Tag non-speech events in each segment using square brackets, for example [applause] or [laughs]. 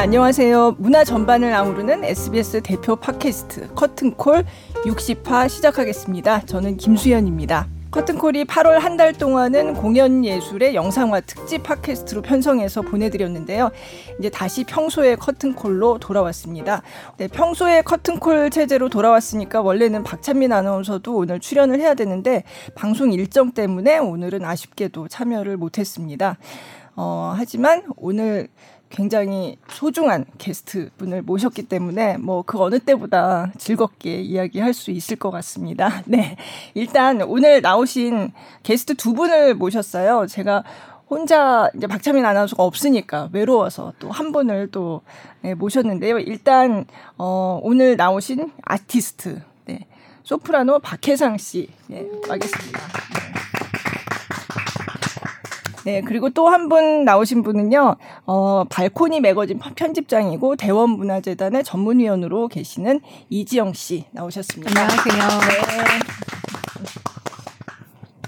안녕하세요. 문화 전반을 아우르는 SBS 대표 팟캐스트 커튼콜 60화 시작하겠습니다. 저는 김수현입니다. 커튼콜이 8월 한 달 동안은 공연 예술의 영상화 특집 팟캐스트로 편성해서 보내드렸는데요. 이제 다시 평소의 커튼콜로 돌아왔습니다. 네, 평소의 커튼콜 체제로 돌아왔으니까 원래는 박찬민 아나운서도 오늘 출연을 해야 되는데 방송 일정 때문에 오늘은 아쉽게도 참여를 못했습니다. 어, 하지만 오늘 굉장히 소중한 게스트 분을 모셨기 때문에 뭐 그 어느 때보다 즐겁게 이야기할 수 있을 것 같습니다. [laughs] 네. 일단 오늘 나오신 게스트 두 분을 모셨어요. 제가 혼자 이제 박찬민 아나운서가 없으니까 외로워서 또 한 분을 또 네, 모셨는데요. 일단 어 오늘 나오신 아티스트 네. 소프라노 박혜상 씨 네, 가겠습니다. 네, 그리고 또 한 분 나오신 분은요, 어, 발코니 매거진 편집장이고 대원 문화재단의 전문위원으로 계시는 이지영 씨 나오셨습니다. 안녕하세요.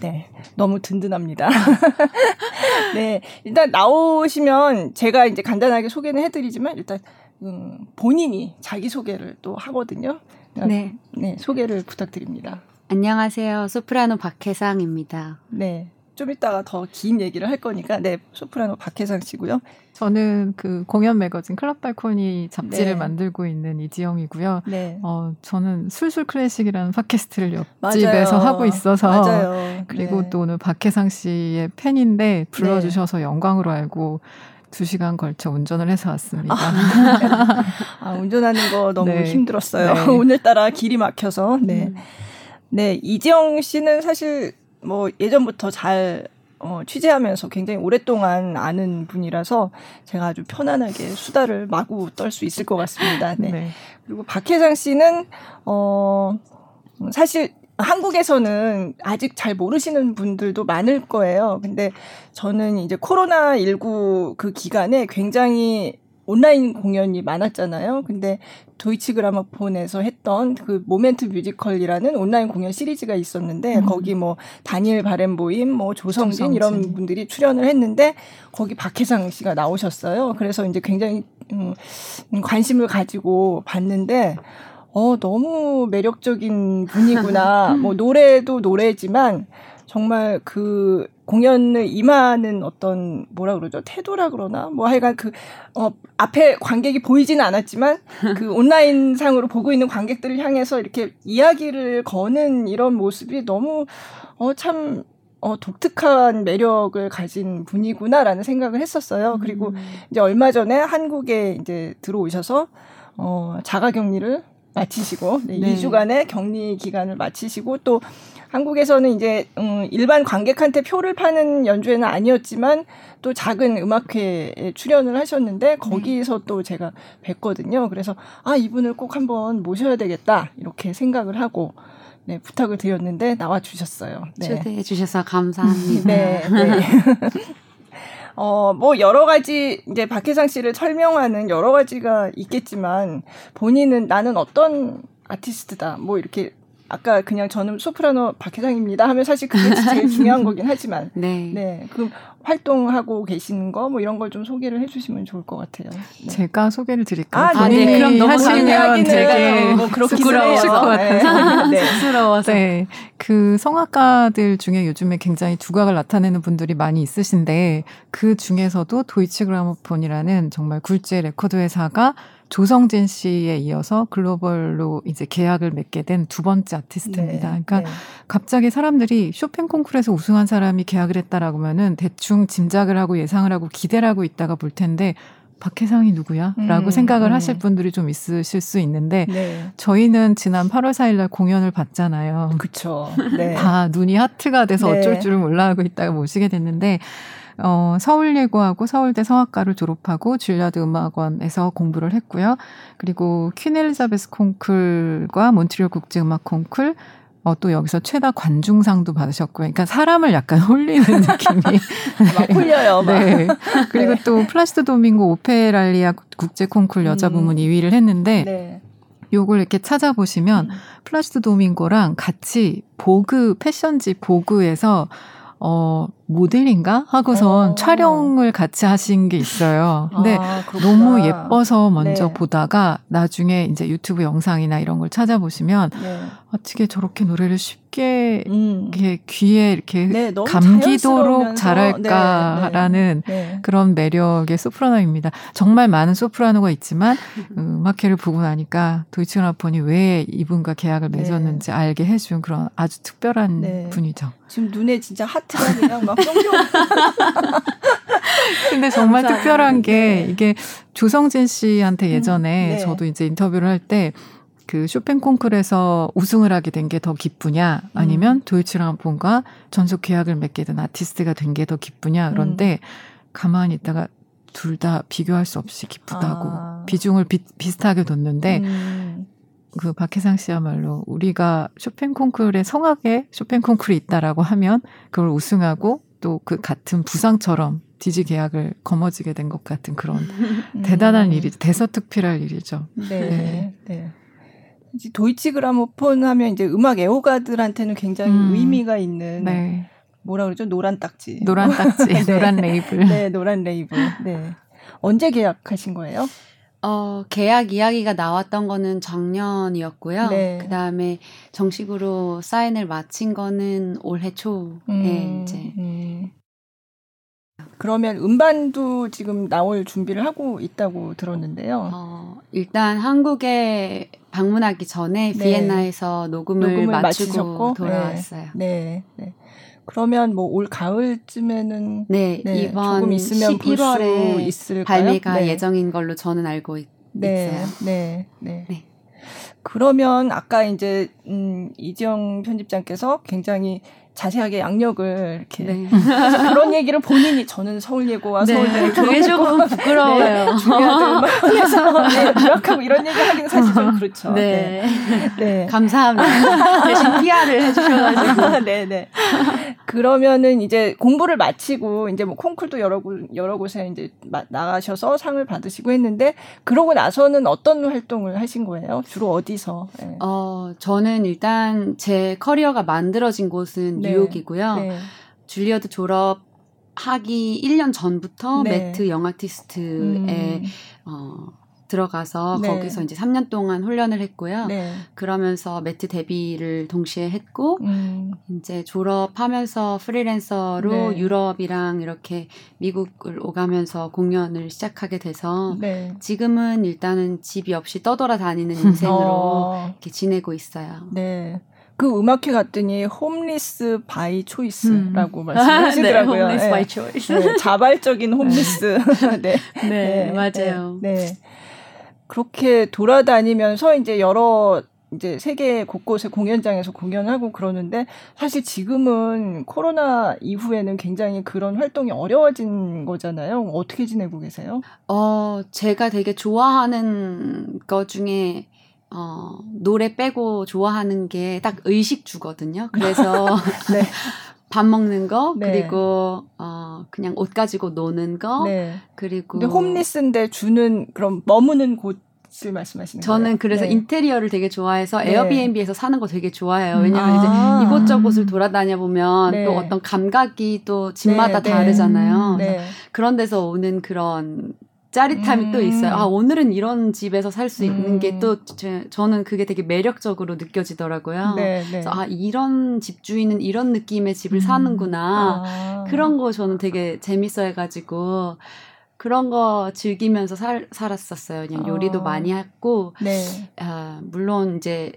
네. 네, 너무 든든합니다. [laughs] 네, 일단 나오시면 제가 이제 간단하게 소개는 해드리지만 일단 음, 본인이 자기 소개를 또 하거든요. 네, 네, 소개를 부탁드립니다. 안녕하세요, 소프라노 박혜상입니다. 네. 좀 이따가 더 긴 얘기를 할 거니까 네 소프라노 박혜상 씨고요. 저는 그 공연 매거진 클럽 발코니 잡지를 네. 만들고 있는 이지영이고요. 네. 어 저는 술술 클래식이라는 팟캐스트를 옆집에서 맞아요. 하고 있어서 맞아요. 그리고 네. 또 오늘 박혜상 씨의 팬인데 불러주셔서 네. 영광으로 알고 두 시간 걸쳐 운전을 해서 왔습니다. 아, 아 운전하는 거 너무 네. 힘들었어요. 네. [laughs] 오늘따라 길이 막혀서. 네. 음. 네, 이지영 씨는 사실 뭐 예전부터 잘 어, 취재하면서 굉장히 오랫동안 아는 분이라서 제가 아주 편안하게 수다를 마구 떨 수 있을 것 같습니다. 네. 네. 그리고 박혜상 씨는 어 사실 한국에서는 아직 잘 모르시는 분들도 많을 거예요. 근데 저는 이제 코로나 19 그 기간에 굉장히 온라인 공연이 많았잖아요. 근데 도이치 그라마폰에서 했던 그 모멘트 뮤지컬이라는 온라인 공연 시리즈가 있었는데 음. 거기 뭐 다니엘 바렌보임, 뭐 조성진, 조성진 이런 분들이 출연을 했는데 거기 박혜상 씨가 나오셨어요. 그래서 이제 굉장히 음, 관심을 가지고 봤는데 어 너무 매력적인 분이구나. [laughs] 뭐 노래도 노래지만 정말 그 공연을 임하는 어떤 뭐라 그러죠 태도라 그러나 뭐 하여간 그 어 앞에 관객이 보이지는 않았지만 [laughs] 그 온라인 상으로 보고 있는 관객들을 향해서 이렇게 이야기를 거는 이런 모습이 너무 어참 어, 독특한 매력을 가진 분이구나라는 생각을 했었어요. 그리고 음. 이제 얼마 전에 한국에 이제 들어오셔서 어, 자가 격리를 마치시고 네, 네. 2주간의 격리 기간을 마치시고 또 한국에서는 이제 음, 일반 관객한테 표를 파는 연주회는 아니었지만 또 작은 음악회에 출연을 하셨는데 거기서 네. 또 제가 뵀거든요. 그래서 아 이분을 꼭 한번 모셔야 되겠다 이렇게 생각을 하고 네, 부탁을 드렸는데 나와 주셨어요. 네. 초대해 주셔서 감사합니다. 네. 네. [laughs] 어, 뭐 여러 가지 이제 박혜상 씨를 설명하는 여러 가지가 있겠지만 본인은 나는 어떤 아티스트다. 뭐 이렇게 아까 그냥 저는 소프라노 박혜상입니다 하면 사실 그게 제일 중요한 [laughs] 거긴 하지만 네. 네. 그 활동하고 계시는 거 뭐 이런 걸 좀 소개를 해 주시면 좋을 것 같아요. 네. 제가 소개를 드릴까요? 아, 네. 네. 그럼 너무 하시면 되게 뭐 부끄러우실 것 같아서. 네. 쑥스러워서. 네. 그 성악가들 중에 요즘에 굉장히 두각을 나타내는 분들이 많이 있으신데 그 중에서도 도이치 그라모폰이라는 정말 굴지의 레코드 회사가 조성진 씨에 이어서 글로벌로 이제 계약을 맺게 된 두 번째 아티스트입니다. 네, 그러니까 네. 갑자기 사람들이 쇼팽 콩쿠르에서 우승한 사람이 계약을 했다라고 하면은 대충 짐작을 하고 예상을 하고 기대를 하고 있다가 볼 텐데 박혜상이 누구야? 라고 음, 생각을 음. 하실 분들이 좀 있으실 수 있는데 네. 저희는 지난 8월 4일 날 공연을 봤잖아요. 그쵸. 네. 다 눈이 하트가 돼서 네. 어쩔 줄을 몰라 하고 있다가 모시게 됐는데 어, 서울예고하고 서울대 성악과를 졸업하고 줄리아드 음악원에서 공부를 했고요. 그리고 퀸 엘리자베스 콩쿨과 몬트리올 국제음악 콩쿨 어, 또 여기서 최다 관중상도 받으셨고요. 그러니까 사람을 약간 [laughs] 홀리는 느낌이. [laughs] 막 홀려요. 막. 네. 그리고 네. 또 플라시드 도밍고 오페랄리아 국제 콩쿨 여자 음. 부문 2위를 했는데 네. 요걸 이렇게 찾아보시면 음. 플라시드 도밍고랑 같이 보그 패션지 보그에서 어, 모델인가 하고선 어. 촬영을 같이 하신 게 있어요. 근데 아, 너무 예뻐서 먼저 네. 보다가 나중에 이제 유튜브 영상이나 이런 걸 찾아보시면 네. 어떻게 저렇게 노래를 쉽게 음. 이렇게 귀에 이렇게 네, 감기도록 잘할까라는 네, 네, 네. 그런 매력의 소프라노입니다. 정말 많은 소프라노가 있지만 [laughs] 음악회를 보고 나니까 도이치그라폰이 왜 이분과 계약을 맺었는지 알게 해준 그런 아주 특별한 분이죠. 지금 눈에 진짜 하트가 그냥 막. [laughs] 근데 정말 감사합니다. 특별한 게 네. 이게 조성진 씨한테 음, 예전에 음, 네. 저도 이제 인터뷰를 할 때 그 쇼팽 콩쿨에서 우승을 하게 된 게 더 기쁘냐 아니면 음. 도이치랑폰과 전속 계약을 맺게 된 아티스트가 된 게 더 기쁘냐 그런데 음. 가만히 있다가 둘 다 비교할 수 없이 기쁘다고 아. 비중을 비, 비슷하게 뒀는데 음. 그 박혜상 씨야말로 우리가 쇼팽 콩쿨에 성악에 쇼팽 콩쿨이 있다라고 하면 그걸 우승하고 또 그 같은 부상처럼 DG 계약을 거머쥐게 된 것 같은 그런 [laughs] 음. 대단한 일이 대서특필할 일이죠. 네. 네. 네. 도이치 그라모폰 하면 이제 음악 애호가들한테는 굉장히 음. 의미가 있는 네. 뭐라 그러죠? 노란 딱지. 노란 딱지. [laughs] 네. 노란 레이블. 네, 노란 레이블. 네. 언제 계약하신 거예요? 어, 계약 이야기가 나왔던 거는 작년이었고요. 네. 그 다음에 정식으로 사인을 마친 거는 올해 초에 음, 이제. 음. 그러면 음반도 지금 나올 준비를 하고 있다고 들었는데요. 어, 일단 한국에 방문하기 전에 네. 비엔나에서 녹음을, 녹음을 마치고 마치셨고, 돌아왔어요. 네. 네. 네. 그러면 뭐 올 가을쯤에는 네, 네 이번 조금 있으면 11월에 있을까요? 발매가 네. 예정인 걸로 저는 알고 있, 네, 어요 네, 네, 네. 그러면 아까 이제 음, 이지영 편집장께서 굉장히 자세하게 양력을 이렇게 네. [laughs] 그런 얘기를 본인이 저는 서울예고와 네. 서울대 그게 [laughs] 조금 부끄러워요. [laughs] 네, 중요한 음악원에서 네, 유학하고 이런 얘기 하기는 사실 좀 그렇죠. 네, 네. 네. 감사합니다. 대신 PR을 해주셔가지고. 네, 네. 그러면은 이제 공부를 마치고 이제 뭐 콩쿨도 여러 곳 여러 곳에 이제 나가셔서 상을 받으시고 했는데 그러고 나서는 어떤 활동을 하신 거예요? 주로 어디서? 네. 어, 저는 일단 제 커리어가 만들어진 곳은 네. 뉴욕이고요. 네. 줄리어드 졸업 하기 1년 전부터 네. Met Young Artist에 음. 어, 들어가서 네. 거기서 이제 3년 동안 훈련을 했고요. 네. 그러면서 Met 데뷔를 동시에 했고 음. 이제 졸업하면서 프리랜서로 네. 유럽이랑 이렇게 미국을 오가면서 공연을 시작하게 돼서 네. 지금은 일단은 집이 없이 떠돌아 다니는 [laughs] 인생으로 어. 이렇게 지내고 있어요. 네. 그 음악회 갔더니 homeless by choice라고 음. 말씀하시더라고요. [laughs] 네, homeless by choice. 네, 자발적인 홈리스. [laughs] 네. 네, 네, 맞아요. 네. 네. 그렇게 돌아다니면서 이제 여러 이제 세계 곳곳에 공연장에서 공연하고 그러는데 사실 지금은 코로나 이후에는 굉장히 그런 활동이 어려워진 거잖아요. 어떻게 지내고 계세요? 어, 제가 되게 좋아하는 것 중에 어, 노래 빼고 좋아하는 게 딱 의식주거든요. 그래서 [laughs] 네. 밥 먹는 거 네. 그리고 어 그냥 옷 가지고 노는 거 네. 그리고 근데 홈리스인데 주는 그럼 머무는 곳 말씀하시는 저는 거예요? 그래서 네. 인테리어를 되게 좋아해서 네. 에어비앤비에서 사는 거 되게 좋아해요. 왜냐면 아~ 이제 이곳저곳을 돌아다녀 보면 네. 또 어떤 감각이 또 집마다 네, 네. 다르잖아요. 그런 데서 오는 그런 짜릿함이 음. 또 있어요. 아, 오늘은 이런 집에서 살 수 있는 음. 게또 저는 그게 되게 매력적으로 느껴지더라고요. 네, 네. 그래서 아, 이런 집주인은 이런 느낌의 집을 음. 사는구나. 아. 그런 거 저는 되게 재밌어 해가지고 그런 거 즐기면서 살, 살았었어요. 그냥 요리도 어. 많이 했고, 네. 아, 물론 이제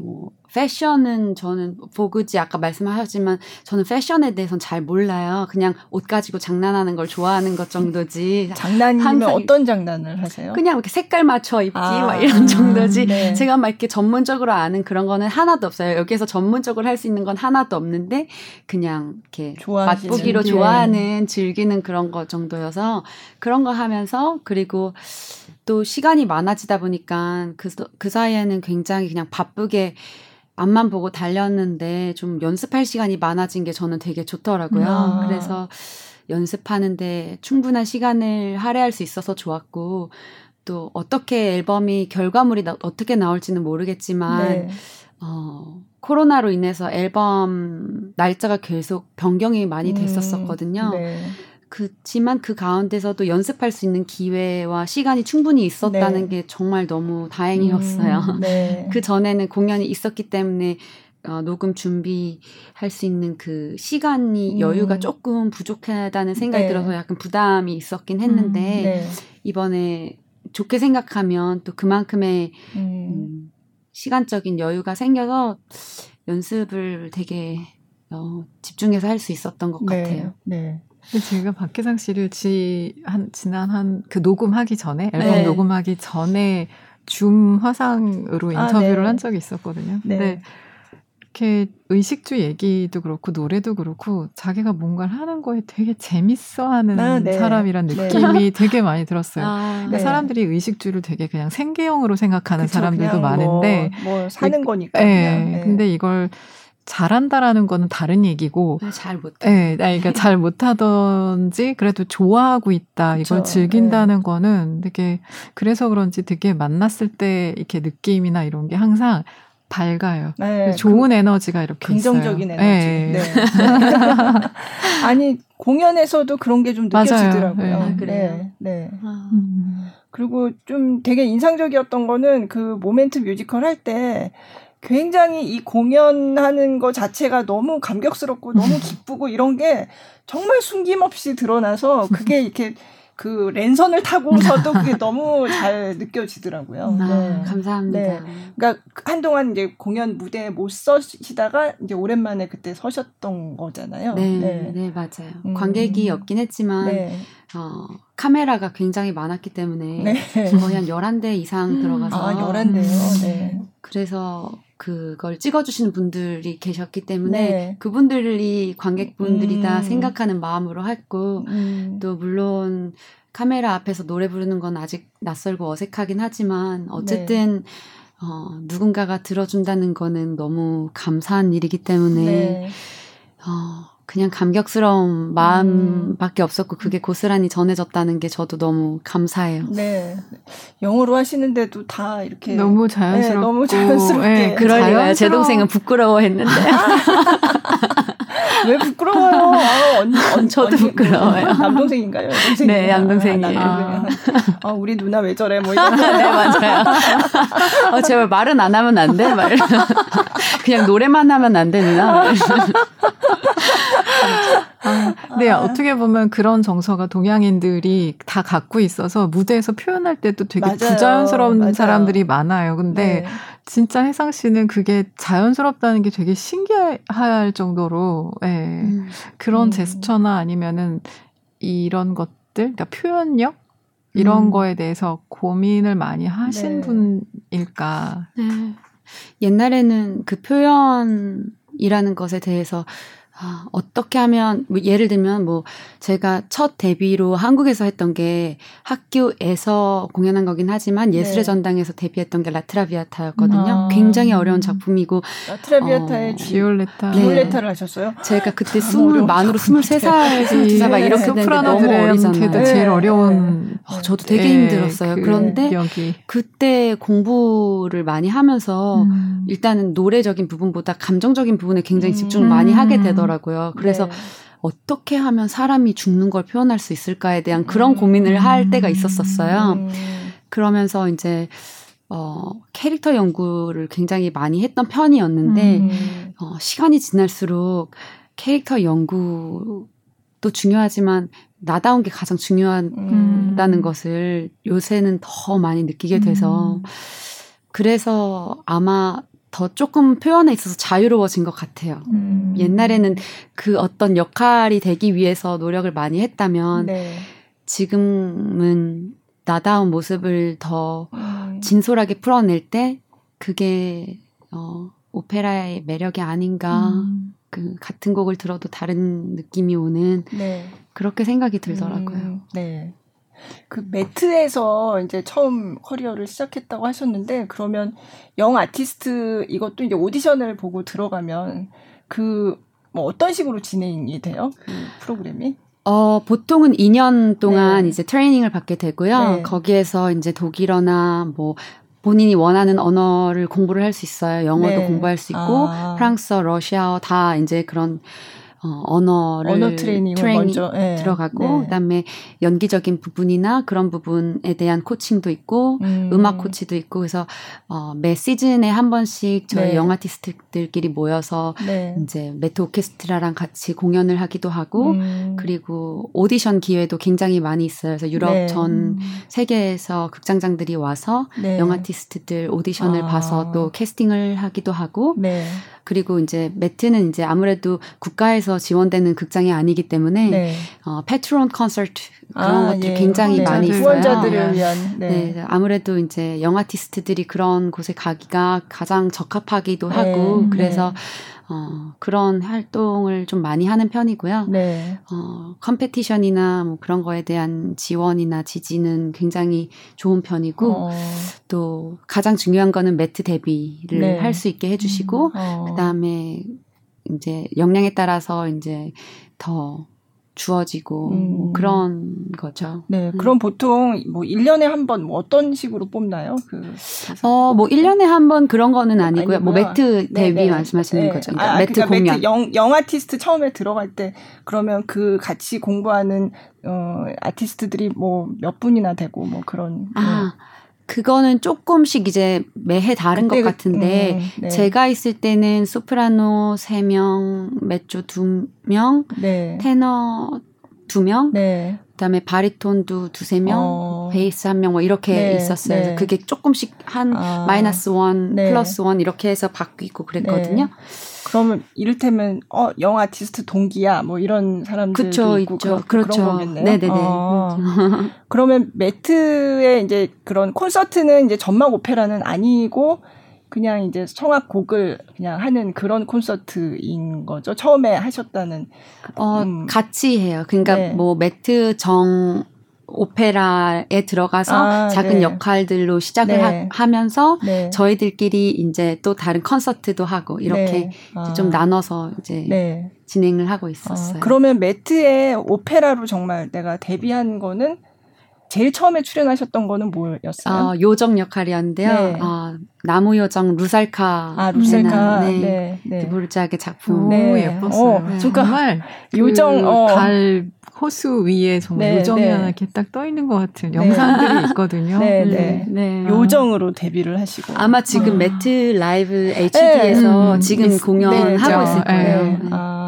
뭐 패션은 저는 보그지 아까 말씀하셨지만 저는 패션에 대해서는 잘 몰라요. 그냥 옷 가지고 장난하는 걸 좋아하는 것 정도지. 장난이면 어떤 장난을 하세요? 그냥 이렇게 색깔 맞춰 입기 아, 막 이런 정도지. 네. 제가 막 이렇게 전문적으로 아는 그런 거는 하나도 없어요. 여기서 전문적으로 할 수 있는 건 하나도 없는데 그냥 이렇게 맛보기로 네. 좋아하는 즐기는 그런 거 정도여서 그런 거 하면서 그리고 또 시간이 많아지다 보니까 그, 그 사이에는 굉장히 그냥 바쁘게 앞만 보고 달렸는데 좀 연습할 시간이 많아진 게 저는 되게 좋더라고요. 아. 그래서 연습하는데 충분한 시간을 할애할 수 있어서 좋았고 또 어떻게 앨범이 결과물이 나, 어떻게 나올지는 모르겠지만 네. 어 코로나로 인해서 앨범 날짜가 계속 변경이 많이 음, 됐었었거든요. 음, 네. 그지만 그 가운데서도 연습할 수 있는 기회와 시간이 충분히 있었다는 네. 게 정말 너무 다행이었어요. 음, 네. [laughs] 그 전에는 공연이 있었기 때문에 어, 녹음 준비할 수 있는 그 시간이 음. 여유가 조금 부족하다는 생각이 네. 들어서 약간 부담이 있었긴 했는데 음, 네. 이번에 좋게 생각하면 또 그만큼의 음. 음, 시간적인 여유가 생겨서 연습을 되게 어, 집중해서 할 수 있었던 것 네. 같아요. 네. 제가 박혜상 씨를 지, 한, 지난 한 그 녹음하기 전에, 앨범 네. 녹음하기 전에 줌 화상으로 아, 인터뷰를 아, 네. 한 적이 있었거든요. 네. 근데 이렇게 의식주 얘기도 그렇고 노래도 그렇고 자기가 뭔가를 하는 거에 되게 재밌어 하는 아, 네. 사람이란 네. 느낌이 [laughs] 되게 많이 들었어요. 아, 그러니까 네. 사람들이 의식주를 되게 그냥 생계형으로 생각하는 그쵸, 사람들도 많은데 뭐, 뭐 사는 거니까. 네. 근데 이걸 잘한다라는 거는 다른 얘기고 아, 잘 못해. 네, 그러니까 잘 못하던지 그래도 좋아하고 있다 이걸 그쵸, 즐긴다는 네. 거는 되게 그래서 그런지 되게 만났을 때 이렇게 느낌이나 이런 게 항상 밝아요. 네, 좋은 그, 에너지가 이렇게 긍정적인 있어요. 에너지. 네. 네. [laughs] 아니 공연에서도 그런 게 좀 느껴지더라고요. 네. 아, 그래요. 네. 네. 아. 음. 그리고 좀 되게 인상적이었던 거는 그 모멘트 뮤지컬 할 때 굉장히 이 공연하는 거 자체가 너무 감격스럽고 너무 기쁘고 이런 게 정말 숨김없이 드러나서 그게 이렇게 그 랜선을 타고서도 그게 [laughs] 너무 잘 느껴지더라고요. 아, 네. 감사합니다. 네. 그러니까 한동안 이제 공연 무대에 못 서시다가 이제 오랜만에 그때 서셨던 거잖아요. 네, 네, 네 맞아요. 음. 관객이 없긴 했지만 네. 어, 카메라가 굉장히 많았기 때문에 네. 거의 한 11대 이상 들어가서 아, 11대요. 네. 그래서 그걸 찍어주시는 분들이 계셨기 때문에 네. 그분들이 관객분들이다 음. 생각하는 마음으로 했고 음. 또 물론 카메라 앞에서 노래 부르는 건 아직 낯설고 어색하긴 하지만 어쨌든 네. 어, 누군가가 들어준다는 거는 너무 감사한 일이기 때문에 네. 어, 그냥 감격스러운 마음밖에 음. 없었고 그게 고스란히 전해졌다는 게 저도 너무 감사해요. 네. 영어로 하시는데도 다 이렇게 너무 자연스럽고 네, 너무 자연스럽게 네, 그러니까요. 제 동생은 부끄러워했는데 [laughs] [laughs] 왜 부끄러워요? 아, 언니, 언, [laughs] 저도 언니, 부끄러워요. [laughs] 남동생인가요? 네, 양동생이에요. 아, 아, 우리 누나 왜 저래? 뭐 이런. 네, 맞아요. 어, 제발 말은 안 하면 안 돼? 말. 그냥 노래만 하면 안 돼, 누나? 아, 네, 아. 어떻게 보면 그런 정서가 동양인들이 다 갖고 있어서 무대에서 표현할 때도 되게 맞아요. 부자연스러운 맞아요. 사람들이 많아요. 근데 네. 진짜 혜상 씨는 그게 자연스럽다는 게 되게 신기할 정도로, 예. 네. 음. 그런 음. 제스처나 아니면은 이런 것들, 그러니까 표현력? 이런 음. 거에 대해서 고민을 많이 하신 네. 분일까. 네. 옛날에는 그 표현이라는 것에 대해서 아, 어떻게 하면 뭐 예를 들면 뭐 제가 첫 데뷔로 한국에서 했던 게 학교에서 공연한 거긴 하지만 네. 예술의 네. 전당에서 데뷔했던 게 라트라비아타였거든요. 아. 굉장히 어려운 작품이고 라트라비아타의 어, 지올레타 네. 지올레타를 하셨어요? 제가 그때 스물 만으로 스물세 살, 스물두 살막 이렇게 됐는데 너무 어리잖아요. 네. 제일 어려운. 어, 저도 되게 힘들었어요. 그 그런데 여기. 그때 공부를 많이 하면서 음. 일단은 노래적인 부분보다 감정적인 부분에 굉장히 집중을 음. 많이 하게 되더라고요. 하더라고요. 그래서 네. 어떻게 하면 사람이 죽는 걸 표현할 수 있을까에 대한 그런 음. 고민을 할 때가 있었었어요. 음. 그러면서 이제 어, 캐릭터 연구를 굉장히 많이 했던 편이었는데, 음. 어, 시간이 지날수록 캐릭터 연구도 중요하지만, 나다운 게 가장 중요하다는 음. 것을 요새는 더 많이 느끼게 돼서, 음. 그래서 아마 더 조금 표현에 있어서 자유로워진 것 같아요. 음. 옛날에는 그 어떤 역할이 되기 위해서 노력을 많이 했다면 네. 지금은 나다운 모습을 더 음. 진솔하게 풀어낼 때 그게 어, 오페라의 매력이 아닌가. 음. 그 같은 곡을 들어도 다른 느낌이 오는 네. 그렇게 생각이 들더라고요. 음. 네. 그 매트에서 이제 처음 커리어를 시작했다고 하셨는데 그러면 영 아티스트 이것도 이제 오디션을 보고 들어가면 그 뭐 어떤 식으로 진행이 돼요? 그 프로그램이? 어, 보통은 2년 동안 네. 이제 트레이닝을 받게 되고요. 네. 거기에서 이제 독일어나 뭐 본인이 원하는 언어를 공부를 할 수 있어요. 영어도 네. 공부할 수 있고 아. 프랑스어, 러시아어 다 이제 그런 어, 언어를 언어 트레이닝 먼저 네. 들어가고 네. 그다음에 연기적인 부분이나 그런 부분에 대한 코칭도 있고 음. 악 코치도 있고 그래서 어, 매 시즌에 한 번씩 저희 네. Young Artist들끼리 모여서 네. 이제 Met 오케스트라랑 같이 공연을 하기도 하고 음. 그리고 오디션 기회도 굉장히 많이 있어요. 그래서 유럽 네. 전 세계에서 극장장들이 와서 네. Young Artist들 오디션을 아. 봐서 또 캐스팅을 하기도 하고 네. 그리고 이제 Met는 이제 아무래도 국가에서 지원되는 극장이 아니기 때문에 네. 어, patron 콘서트 그런 아, 것들 예. 굉장히 네. 많이 있어요. 후원자들을 위한. 네. 네. 아무래도 이제 Young Artist들이 그런 곳에 가기가 가장 적합하기도 네. 하고 그래서 네. 어, 그런 활동을 좀 많이 하는 편이고요. 네. 어, competition이나 뭐 그런 거에 대한 지원이나 지지는 굉장히 좋은 편이고, 어. 또 가장 중요한 거는 Met 데뷔를 네. 할수 있게 해주시고, 음. 어. 그 다음에 이제 역량에 따라서 이제 더 주어지고 뭐 음. 뭐 그런 거죠. 네. 음. 그럼 보통 뭐 1년에 한 번 뭐 어떤 식으로 뽑나요? 그 어, 뭐 1년에 한 번 그런 거는 아니고요. 뭐 매트 네, 데뷔 네, 네. 말씀하시는 네. 거죠. 그러니까 아, 매트 그러니까 공연. 매트 영, 영 아티스트 처음에 들어갈 때 그러면 그 같이 공부하는 어 아티스트들이 뭐 몇 분이나 되고 뭐 그런 아. 네. 그거는 조금씩 이제 매해 다른 그때, 것 같은데 음, 네. 제가 있을 때는 소프라노 3명, 메조 2명, 네. 테너 2명, 네. 그다음에 바리톤도 두세 명, 어. 베이스 한 명 뭐 이렇게 네. 있었어요. 네. 그게 조금씩 한 아. 마이너스 원, 네. 플러스 원 이렇게 해서 바뀌고 그랬거든요. 그러면 이를테면 어 영화 아티스트 동기야 뭐 이런 사람들도 그쵸, 있고 있죠. 그런, 그렇죠. 그런 거겠네요. 네네네. 어. [laughs] 그러면 매트의 이제 그런 콘서트는 이제 전막 오페라는 아니고 그냥 이제 성악곡을 그냥 하는 그런 콘서트인 거죠. 처음에 하셨다는. 어, 음. 같이 해요. 그러니까 네. 뭐 매트 정 오페라에 들어가서 아, 작은 네. 역할들로 시작을 네. 하, 면서 네. 저희들끼리 이제 또 다른 콘서트도 하고 이렇게 네. 아. 좀 나눠서 이제 네. 진행을 하고 있었어요. 아, 그러면 매트의 오페라로 정말 내가 데뷔한 거는 제일 처음에 출연하셨던 거는 뭐였어요? 어, 요정 역할이었는데요. 네. 어, 나무 요정 루살카. 아 루살카. 네. 네. 네. 드보르자의 작품. 네. 예뻤어요. 어, 네. 정말 요정 그 어. 달 호수 위에 정말 네, 요정이 네. 하나 이렇게 딱 떠 있는 것 같은 네. 영상들이 [laughs] 있거든요. 네, 네. 네. 요정으로 데뷔를 하시고 아마 지금 아. 매트 라이브 HD에서 음, 지금 공연하고 있을 거예요. 아.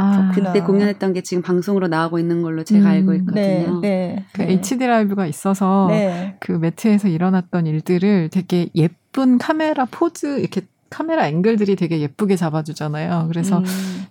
아, 그때 공연했던 게 지금 방송으로 나오고 있는 걸로 제가 음, 알고 있거든요. 네, 네, 그 네. HD 라이브가 있어서 네. 그 매트에서 일어났던 일들을 되게 예쁜 카메라 포즈 이렇게 카메라 앵글들이 되게 예쁘게 잡아주잖아요. 그래서 음.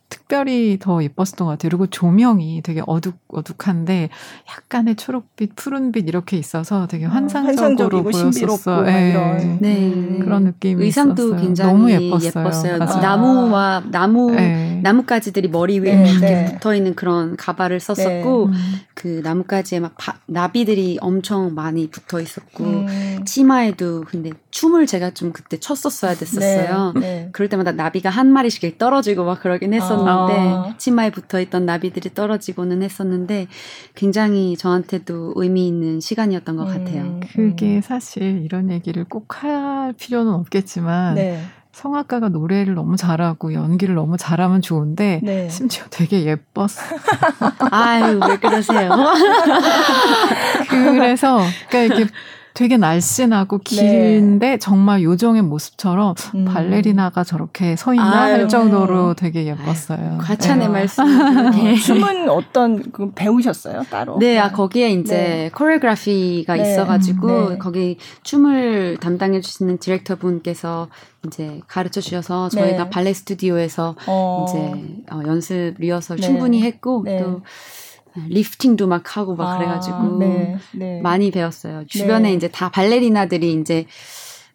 특별히 더 예뻤었던 것 같아요. 그리고 조명이 되게 어둑 어둑한데 약간의 초록빛, 푸른빛 이렇게 있어서 되게 아, 환상적으로 보였었어요. 네. 네. 그런 느낌이 의상도 있었어요. 굉장히 너무 예뻤어요. 예뻤어요. 나무와 나무 네. 나뭇가지들이 머리 위에 네. 이렇게 네. 붙어 있는 그런 가발을 썼었고 네. 음. 그 나뭇가지에 막 바, 나비들이 엄청 많이 붙어 있었고 음. 치마에도 근데 춤을 제가 좀 그때 췄었어야 됐었어요. 네, 네. 그럴 때마다 나비가 한 마리씩 떨어지고 막 그러긴 했었는데 아. 치마에 붙어 있던 나비들이 떨어지고는 했었는데 굉장히 저한테도 의미 있는 시간이었던 것 음. 같아요. 그게 사실 이런 얘기를 꼭 할 필요는 없겠지만 네. 성악가가 노래를 너무 잘하고 연기를 너무 잘하면 좋은데 네. 심지어 되게 예뻤어. [laughs] 아유 왜 그러세요? [laughs] 그래서 그러니까 이렇게 되게 날씬하고 긴데 네. 정말 요정의 모습처럼 음. 발레리나가 저렇게 서 있나 아유. 할 정도로 되게 예뻤어요. 과찬의 네. 말씀. [laughs] 네. 춤은 어떤 그 배우셨어요 따로? 네, 아 거기에 이제 네. choreography가 네. 있어가지고 네. 거기 춤을 담당해 주시는 디렉터 분께서 이제 가르쳐 주셔서 저희가 발레 스튜디오에서 어. 이제 어, 연습 리허설 충분히 했고 또 리프팅도 막 하고 막 아, 그래가지고 네, 네. 많이 배웠어요. 주변에 네. 이제 다 발레리나들이 이제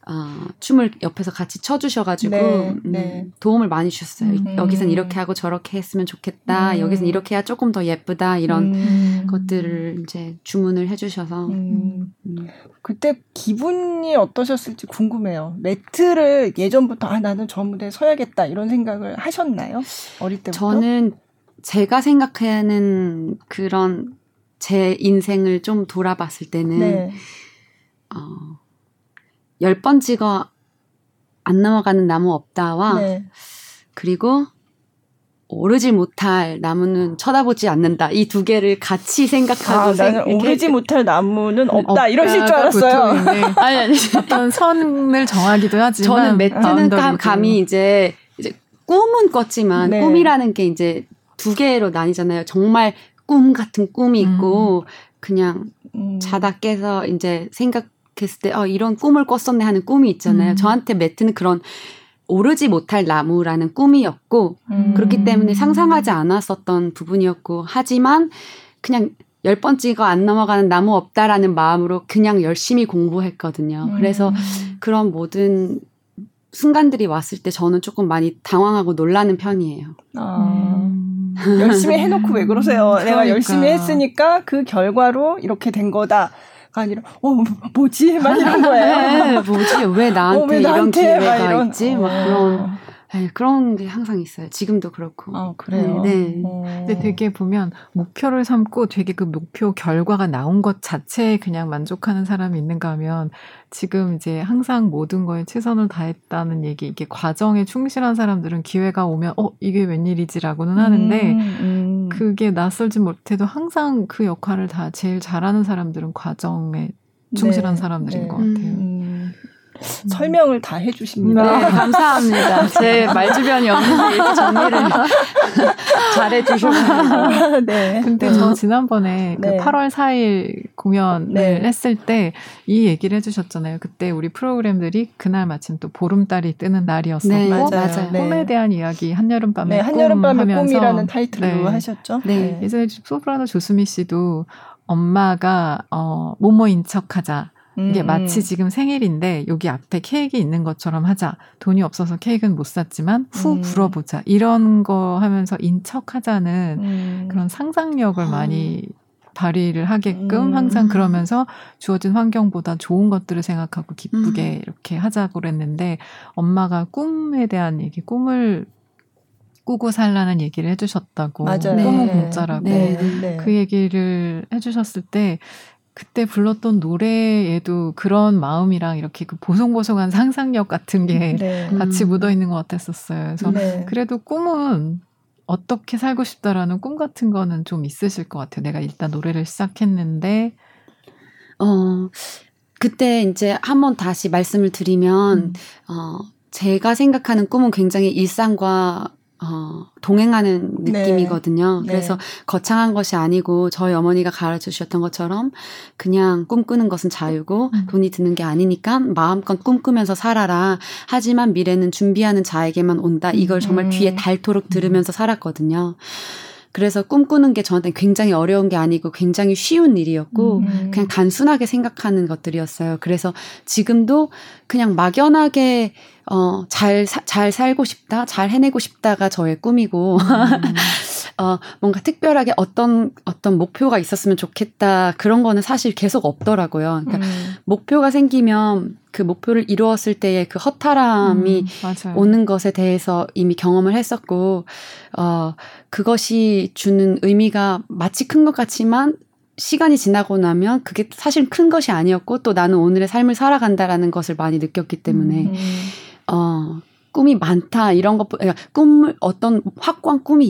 어, 춤을 옆에서 같이 쳐주셔가지고 네, 음, 네. 도움을 많이 주셨어요. 음. 여기선 이렇게 하고 저렇게 했으면 좋겠다. 음. 여기선 이렇게 해야 조금 더 예쁘다. 이런 음. 것들을 이제 주문을 해주셔서 음. 음. 그때 기분이 어떠셨을지 궁금해요. 매트를 예전부터 아 나는 저 무대에 서야겠다 이런 생각을 하셨나요? 어릴 때부터? 저는 제가 생각하는 그런 제 인생을 좀 돌아봤을 때는 네. 어, 열 번 찍어 안 넘어가는 나무 없다와 네. 그리고 오르지 못할 나무는 쳐다보지 않는다. 이 두 개를 같이 생각하고 아, 나는 오르지 못할 나무는 없다 이러실 줄 알았어요. [laughs] 아니 아니 어떤 선을 정하기도 하지만 저는 매트는 감, 감이 이제 이제 꿈은 꿨지만 네. 꿈이라는 게 이제 두 개로 나뉘잖아요. 정말 꿈 같은 꿈이 있고 음. 그냥 음. 자다 깨서 이제 생각했을 때 어, 이런 꿈을 꿨었네 하는 꿈이 있잖아요. 음. 저한테 매트는 그런 오르지 못할 나무라는 꿈이었고 음. 그렇기 때문에 상상하지 않았었던 부분이었고 하지만 그냥 열번 찍어 안 넘어가는 나무 없다라는 마음으로 그냥 열심히 공부했거든요. 음. 그래서 그런 모든 순간들이 왔을 때 저는 조금 많이 당황하고 놀라는 편이에요. 아. 음. [laughs] 열심히 해놓고 왜 그러세요? 그러니까. 내가 열심히 했으니까 그 결과로 이렇게 된 거다. 아니라 어 뭐지 막 이런 거예요. 네, 뭐지 왜 나한테, 어, 왜 나한테 이런 기회가 이런, 있지? 막 어. 그런 네, 그런 게 항상 있어요. 지금도 그렇고. 아, 그래요? 네. 어. 근데 되게 보면 목표를 삼고 되게 그 목표 결과가 나온 것 자체에 그냥 만족하는 사람이 있는가 하면 지금 이제 항상 모든 거에 최선을 다했다는 얘기, 이게 과정에 충실한 사람들은 기회가 오면, 어, 이게 웬일이지라고는 하는데, 음, 음. 그게 낯설지 못해도 항상 그 역할을 다 제일 잘하는 사람들은 과정에 충실한 네, 사람들인 네. 것 같아요. 음. 음. 설명을 다 해주십니다. 네, 감사합니다. 제 말주변이 없는데 이렇게 정리를 [laughs] 잘해 주셔서. 네. 근데 저 음. 지난번에 그 네. 그 8월 4일 공연을 네. 했을 때 이 얘기를 해주셨잖아요. 그때 우리 프로그램들이 그날 마침 또 보름달이 뜨는 날이었었고 네, 맞아요. 네. 꿈에 대한 이야기 한여름밤의 네, 꿈 한여름밤의 꿈이라는 타이틀로 네. 하셨죠. 네. 그래서 소프라노 조수미 씨도 엄마가 어 모모인 척하자. 이게 음. 마치 지금 생일인데 여기 앞에 케이크 있는 것처럼 하자. 돈이 없어서 케이크는 못 샀지만 후 음. 불어보자. 이런 거 하면서 인척하자는 음. 그런 상상력을 아. 많이 발휘를 하게끔 음. 항상 그러면서 주어진 환경보다 좋은 것들을 생각하고 기쁘게 음. 이렇게 하자고 그랬는데 엄마가 꿈에 대한 얘기, 꿈을 꾸고 살라는 얘기를 해주셨다고. 맞아요. 꿈은 네. 공짜라고. 네. 네. 그 얘기를 해주셨을 때 그때 불렀던 노래에도 그런 마음이랑 이렇게 그 보송보송한 상상력 같은 게 네. [laughs] 같이 음. 묻어 있는 것 같았었어요. 그래서 네. 그래도 꿈은 어떻게 살고 싶다라는 꿈 같은 거는 좀 있으실 것 같아요. 내가 일단 노래를 시작했는데, 어, 그때 이제 한번 다시 말씀을 드리면, 음. 어, 제가 생각하는 꿈은 굉장히 일상과 어, 동행하는 네. 느낌이거든요. 네. 그래서 거창한 것이 아니고 저희 어머니가 가르쳐 주셨던 것처럼 그냥 꿈꾸는 것은 자유고 음. 돈이 드는 게 아니니까 마음껏 꿈꾸면서 살아라. 하지만 미래는 준비하는 자에게만 온다. 이걸 정말 음. 귀에 닳도록 들으면서 살았거든요. 그래서 꿈꾸는 게 저한테 굉장히 어려운 게 아니고 굉장히 쉬운 일이었고 음. 그냥 단순하게 생각하는 것들이었어요. 그래서 지금도 그냥 막연하게 어, 잘, 사, 잘 살고 싶다, 잘 해내고 싶다가 저의 꿈이고, 음. [laughs] 어, 뭔가 특별하게 어떤, 어떤 목표가 있었으면 좋겠다, 그런 거는 사실 계속 없더라고요. 그러니까 음. 목표가 생기면 그 목표를 이루었을 때의 그 허탈함이 음, 오는 것에 대해서 이미 경험을 했었고, 어, 그것이 주는 의미가 마치 큰 것 같지만 시간이 지나고 나면 그게 사실 큰 것이 아니었고 또 나는 오늘의 삶을 살아간다라는 것을 많이 느꼈기 때문에 음. 어, 꿈이 많다 이런 것 그러니까 꿈을 어떤 확고한 꿈이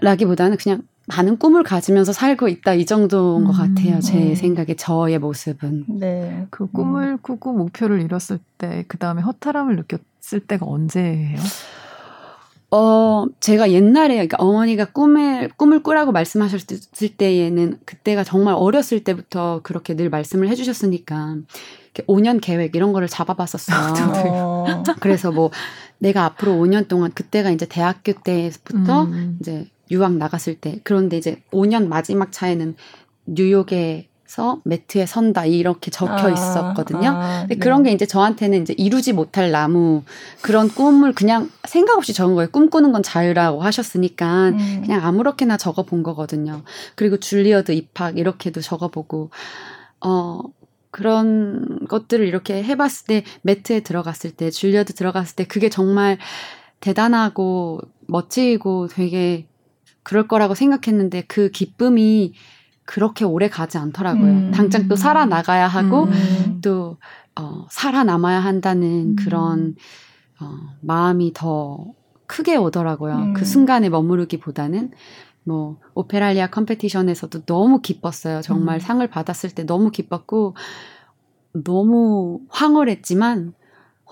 있다라기보다는 그냥 많은 꿈을 가지면서 살고 있다 이 정도인 것 같아요. 제 음. 생각에 저의 모습은. 네. 그 꿈을 음. 꾸고 목표를 이뤘을 때 그 다음에 허탈함을 느꼈을 때가 언제예요? 어, 제가 옛날에, 그러니까 어머니가 꿈을, 꿈을 꾸라고 말씀하셨을 때에는 그때가 정말 어렸을 때부터 그렇게 늘 말씀을 해주셨으니까 5년 계획 이런 거를 잡아봤었어요. 어. 그래서 뭐 내가 앞으로 5년 동안 그때가 이제 대학교 때부터 음. 이제 유학 나갔을 때 그런데 이제 5년 마지막 차에는 뉴욕에 서 매트에 선다 이렇게 적혀 아, 있었거든요. 아, 근데 네. 그런 게 이제 저한테는 이제 이루지 못할 나무 그런 꿈을 그냥 생각 없이 적은 거예요. 꿈꾸는 건 자유라고 하셨으니까 음. 그냥 아무렇게나 적어 본 거거든요. 그리고 줄리어드 입학 이렇게도 적어 보고 어 그런 것들을 이렇게 해봤을 때 Met에 들어갔을 때 줄리어드 들어갔을 때 그게 정말 대단하고 멋지고 되게 그럴 거라고 생각했는데 그 기쁨이 그렇게 오래 가지 않더라고요. 음. 당장 또 살아나가야 하고 음. 또 어, 살아남아야 한다는 음. 그런 어, 마음이 더 크게 오더라고요. 그 음. 그 순간에 머무르기보다는 뭐 Operalia competition에서도 너무 기뻤어요. 정말 음. 상을 받았을 때 너무 기뻤고 너무 황홀했지만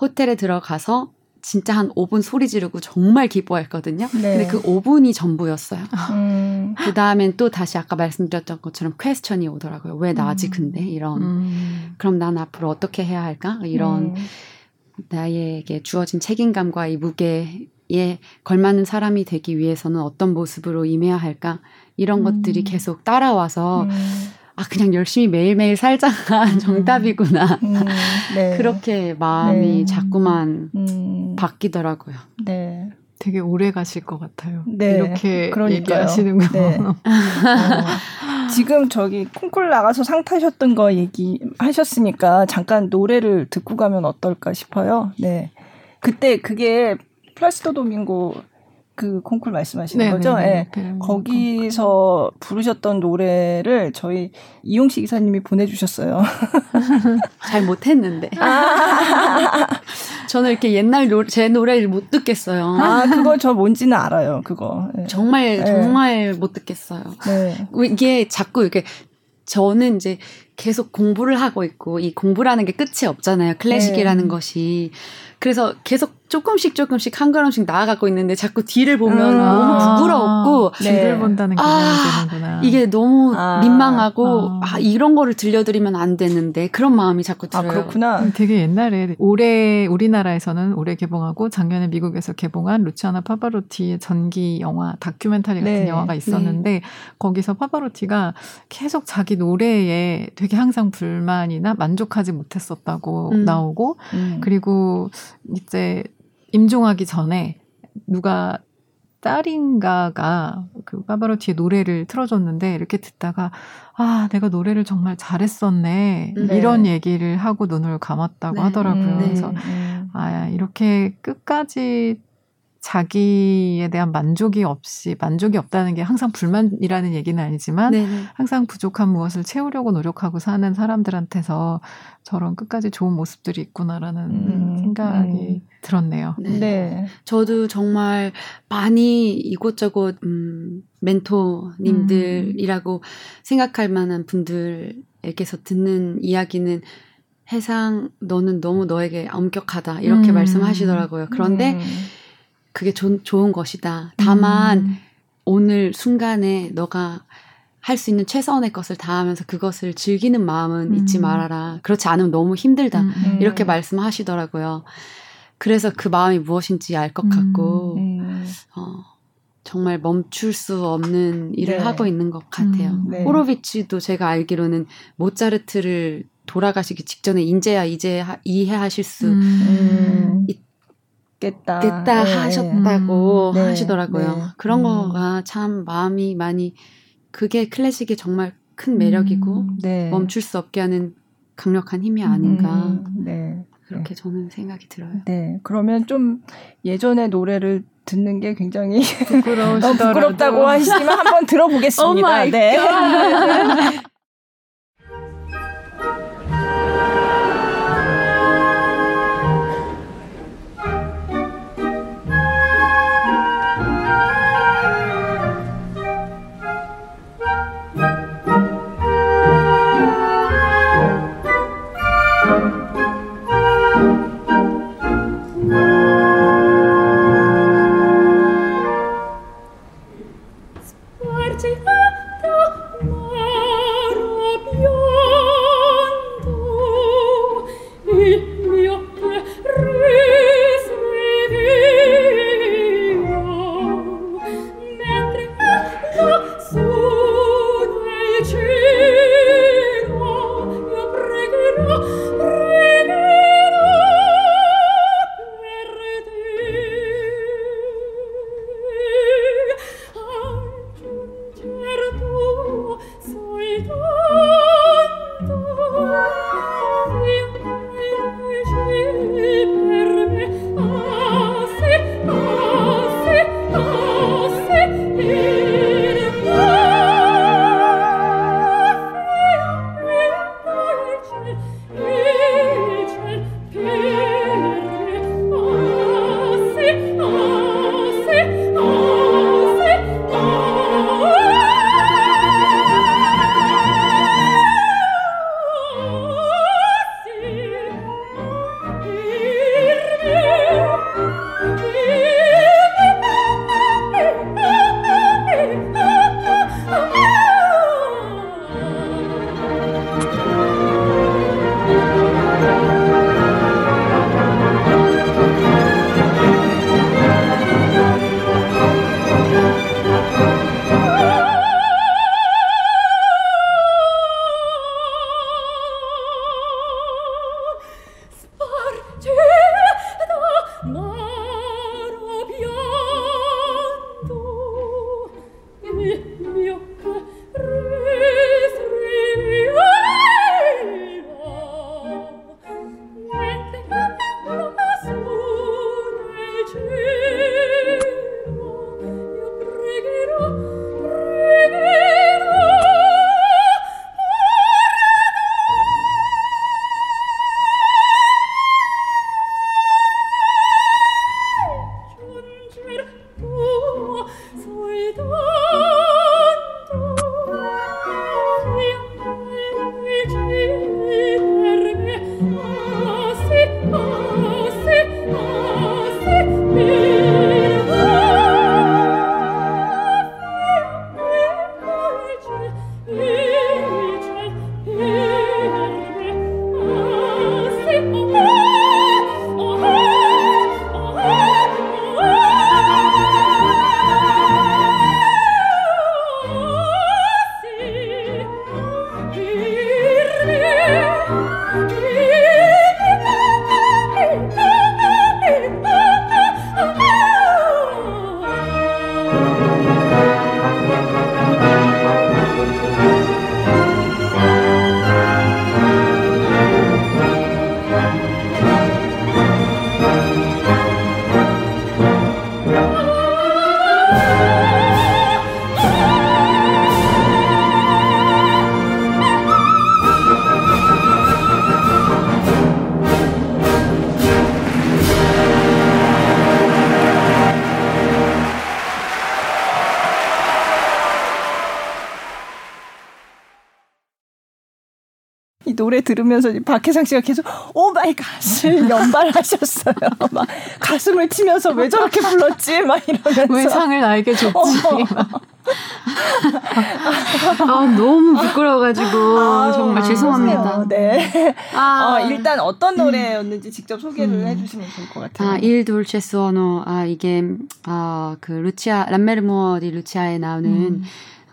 호텔에 들어가서 진짜 한 5분 소리 지르고 정말 기뻐했거든요. 네. 근데 그 5분이 전부였어요. 음. 그 다음엔 또 다시 아까 말씀드렸던 것처럼 question이 오더라고요. 왜 나지 음. 근데 이런 음. 그럼 난 앞으로 어떻게 해야 할까 이런 음. 나에게 주어진 책임감과 이 무게에 걸맞는 사람이 되기 위해서는 어떤 모습으로 임해야 할까 이런 것들이 음. 계속 따라와서 음. 아 그냥 열심히 매일매일 살자가 음. 정답이구나 음, 네. 그렇게 마음이 네. 자꾸만 음. 바뀌더라고요. 네. 되게 오래 가실 것 같아요. 네. 이렇게 그러니까요. 얘기하시는 거. 네. 어. 지금 저기 콩쿨 나가서 상 타셨던 거 얘기하셨으니까 잠깐 노래를 듣고 가면 어떨까 싶어요. 네. 그때 그게 플라시도 도밍고 그 콩쿨 말씀하시는 네네네. 거죠? 예. 네. 거기서 부르셨던 노래를 저희 이용식 기사님이 보내주셨어요. [laughs] 잘 못했는데. 아~ [laughs] 저는 이렇게 옛날 노, 제 노래를 못 듣겠어요. 아, 그거 저 뭔지는 알아요, 그거. 네. 정말, 네. 정말 못 듣겠어요. 네. 이게 자꾸 이렇게 저는 이제 계속 공부를 하고 있고 이 공부라는 게 끝이 없잖아요. 클래식이라는 네. 것이. 그래서 계속 조금씩 조금씩 한 걸음씩 나아가고 있는데 자꾸 뒤를 보면 음. 너무 부끄럽고 네. 뒤를 본다는 개념이 아, 되는구나. 이게 너무 아. 민망하고 아. 아. 이런 거를 들려드리면 안 되는데 그런 마음이 자꾸 아, 들어요. 아 그렇구나. 음, 되게 옛날에 올해 우리나라에서는 올해 개봉하고 작년에 미국에서 개봉한 루치아나 파바로티의 전기 영화 다큐멘터리 같은 네. 영화가 있었는데 네. 거기서 파바로티가 계속 자기 노래에 되게 항상 불만이나 만족하지 못했었다고 음. 나오고 음. 그리고 이제 임종하기 전에 누가 딸인가가 그 파바로티의 노래를 틀어줬는데 이렇게 듣다가 아 내가 노래를 정말 잘했었네 네. 이런 얘기를 하고 눈을 감았다고 네. 하더라고요. 네. 그래서 아 이렇게 끝까지 자기에 대한 만족이 없이 만족이 없다는 게 항상 불만이라는 얘기는 아니지만 네네. 항상 부족한 무엇을 채우려고 노력하고 사는 사람들한테서 저런 끝까지 좋은 모습들이 있구나라는 음, 생각이 음. 들었네요. 네. 네. 저도 정말 많이 이곳저곳 음, 멘토님들이라고 음. 생각할 만한 분들에게서 듣는 이야기는 해상 너는 너무 너에게 엄격하다 이렇게 음. 말씀하시더라고요. 그런데 음. 그게 조, 좋은 것이다. 다만 음. 오늘 순간에 너가 할 수 있는 최선의 것을 다하면서 그것을 즐기는 마음은 음. 잊지 말아라. 그렇지 않으면 너무 힘들다. 음. 음. 이렇게 말씀하시더라고요. 그래서 그 마음이 무엇인지 알 것 같고, 음. 음. 어, 정말 멈출 수 없는 일을 네. 하고 있는 것 같아요. 네. 호로비치도 제가 알기로는 모차르트를 돌아가시기 직전에 인제야 이제 이해하실 수 음. 있, 겠다 겠다 네. 하셨다고 음, 네. 하시더라고요. 네. 그런 음. 거가 참 마음이 많이 그게 클래식의 정말 큰 매력이고 음, 네. 멈출 수 없게 하는 강력한 힘이 아닌가. 음, 네. 그렇게 저는 생각이 들어요. 네. 그러면 좀 예전의 노래를 듣는 게 굉장히 [laughs] 부끄럽다고 하시지만 한번 들어보겠습니다. 네. [laughs] 들으면서 박혜상 씨가 계속 oh my god을 연발하셨어요. [laughs] 막 가슴을 치면서 왜 저렇게 불렀지? 막 이러면서 왜 상을 나에게 줬지? 어. 아, 너무 부끄러워가지고 아, 정말 아, 죄송합니다. 네. 아, 어, 일단 어떤 노래였는지 직접 소개를 음. 해주시면 좋을 것 같아요. 아, Il dolce suono. 아 이게 아 그 루치아 Lammermoor di Lucia에 나오는 음.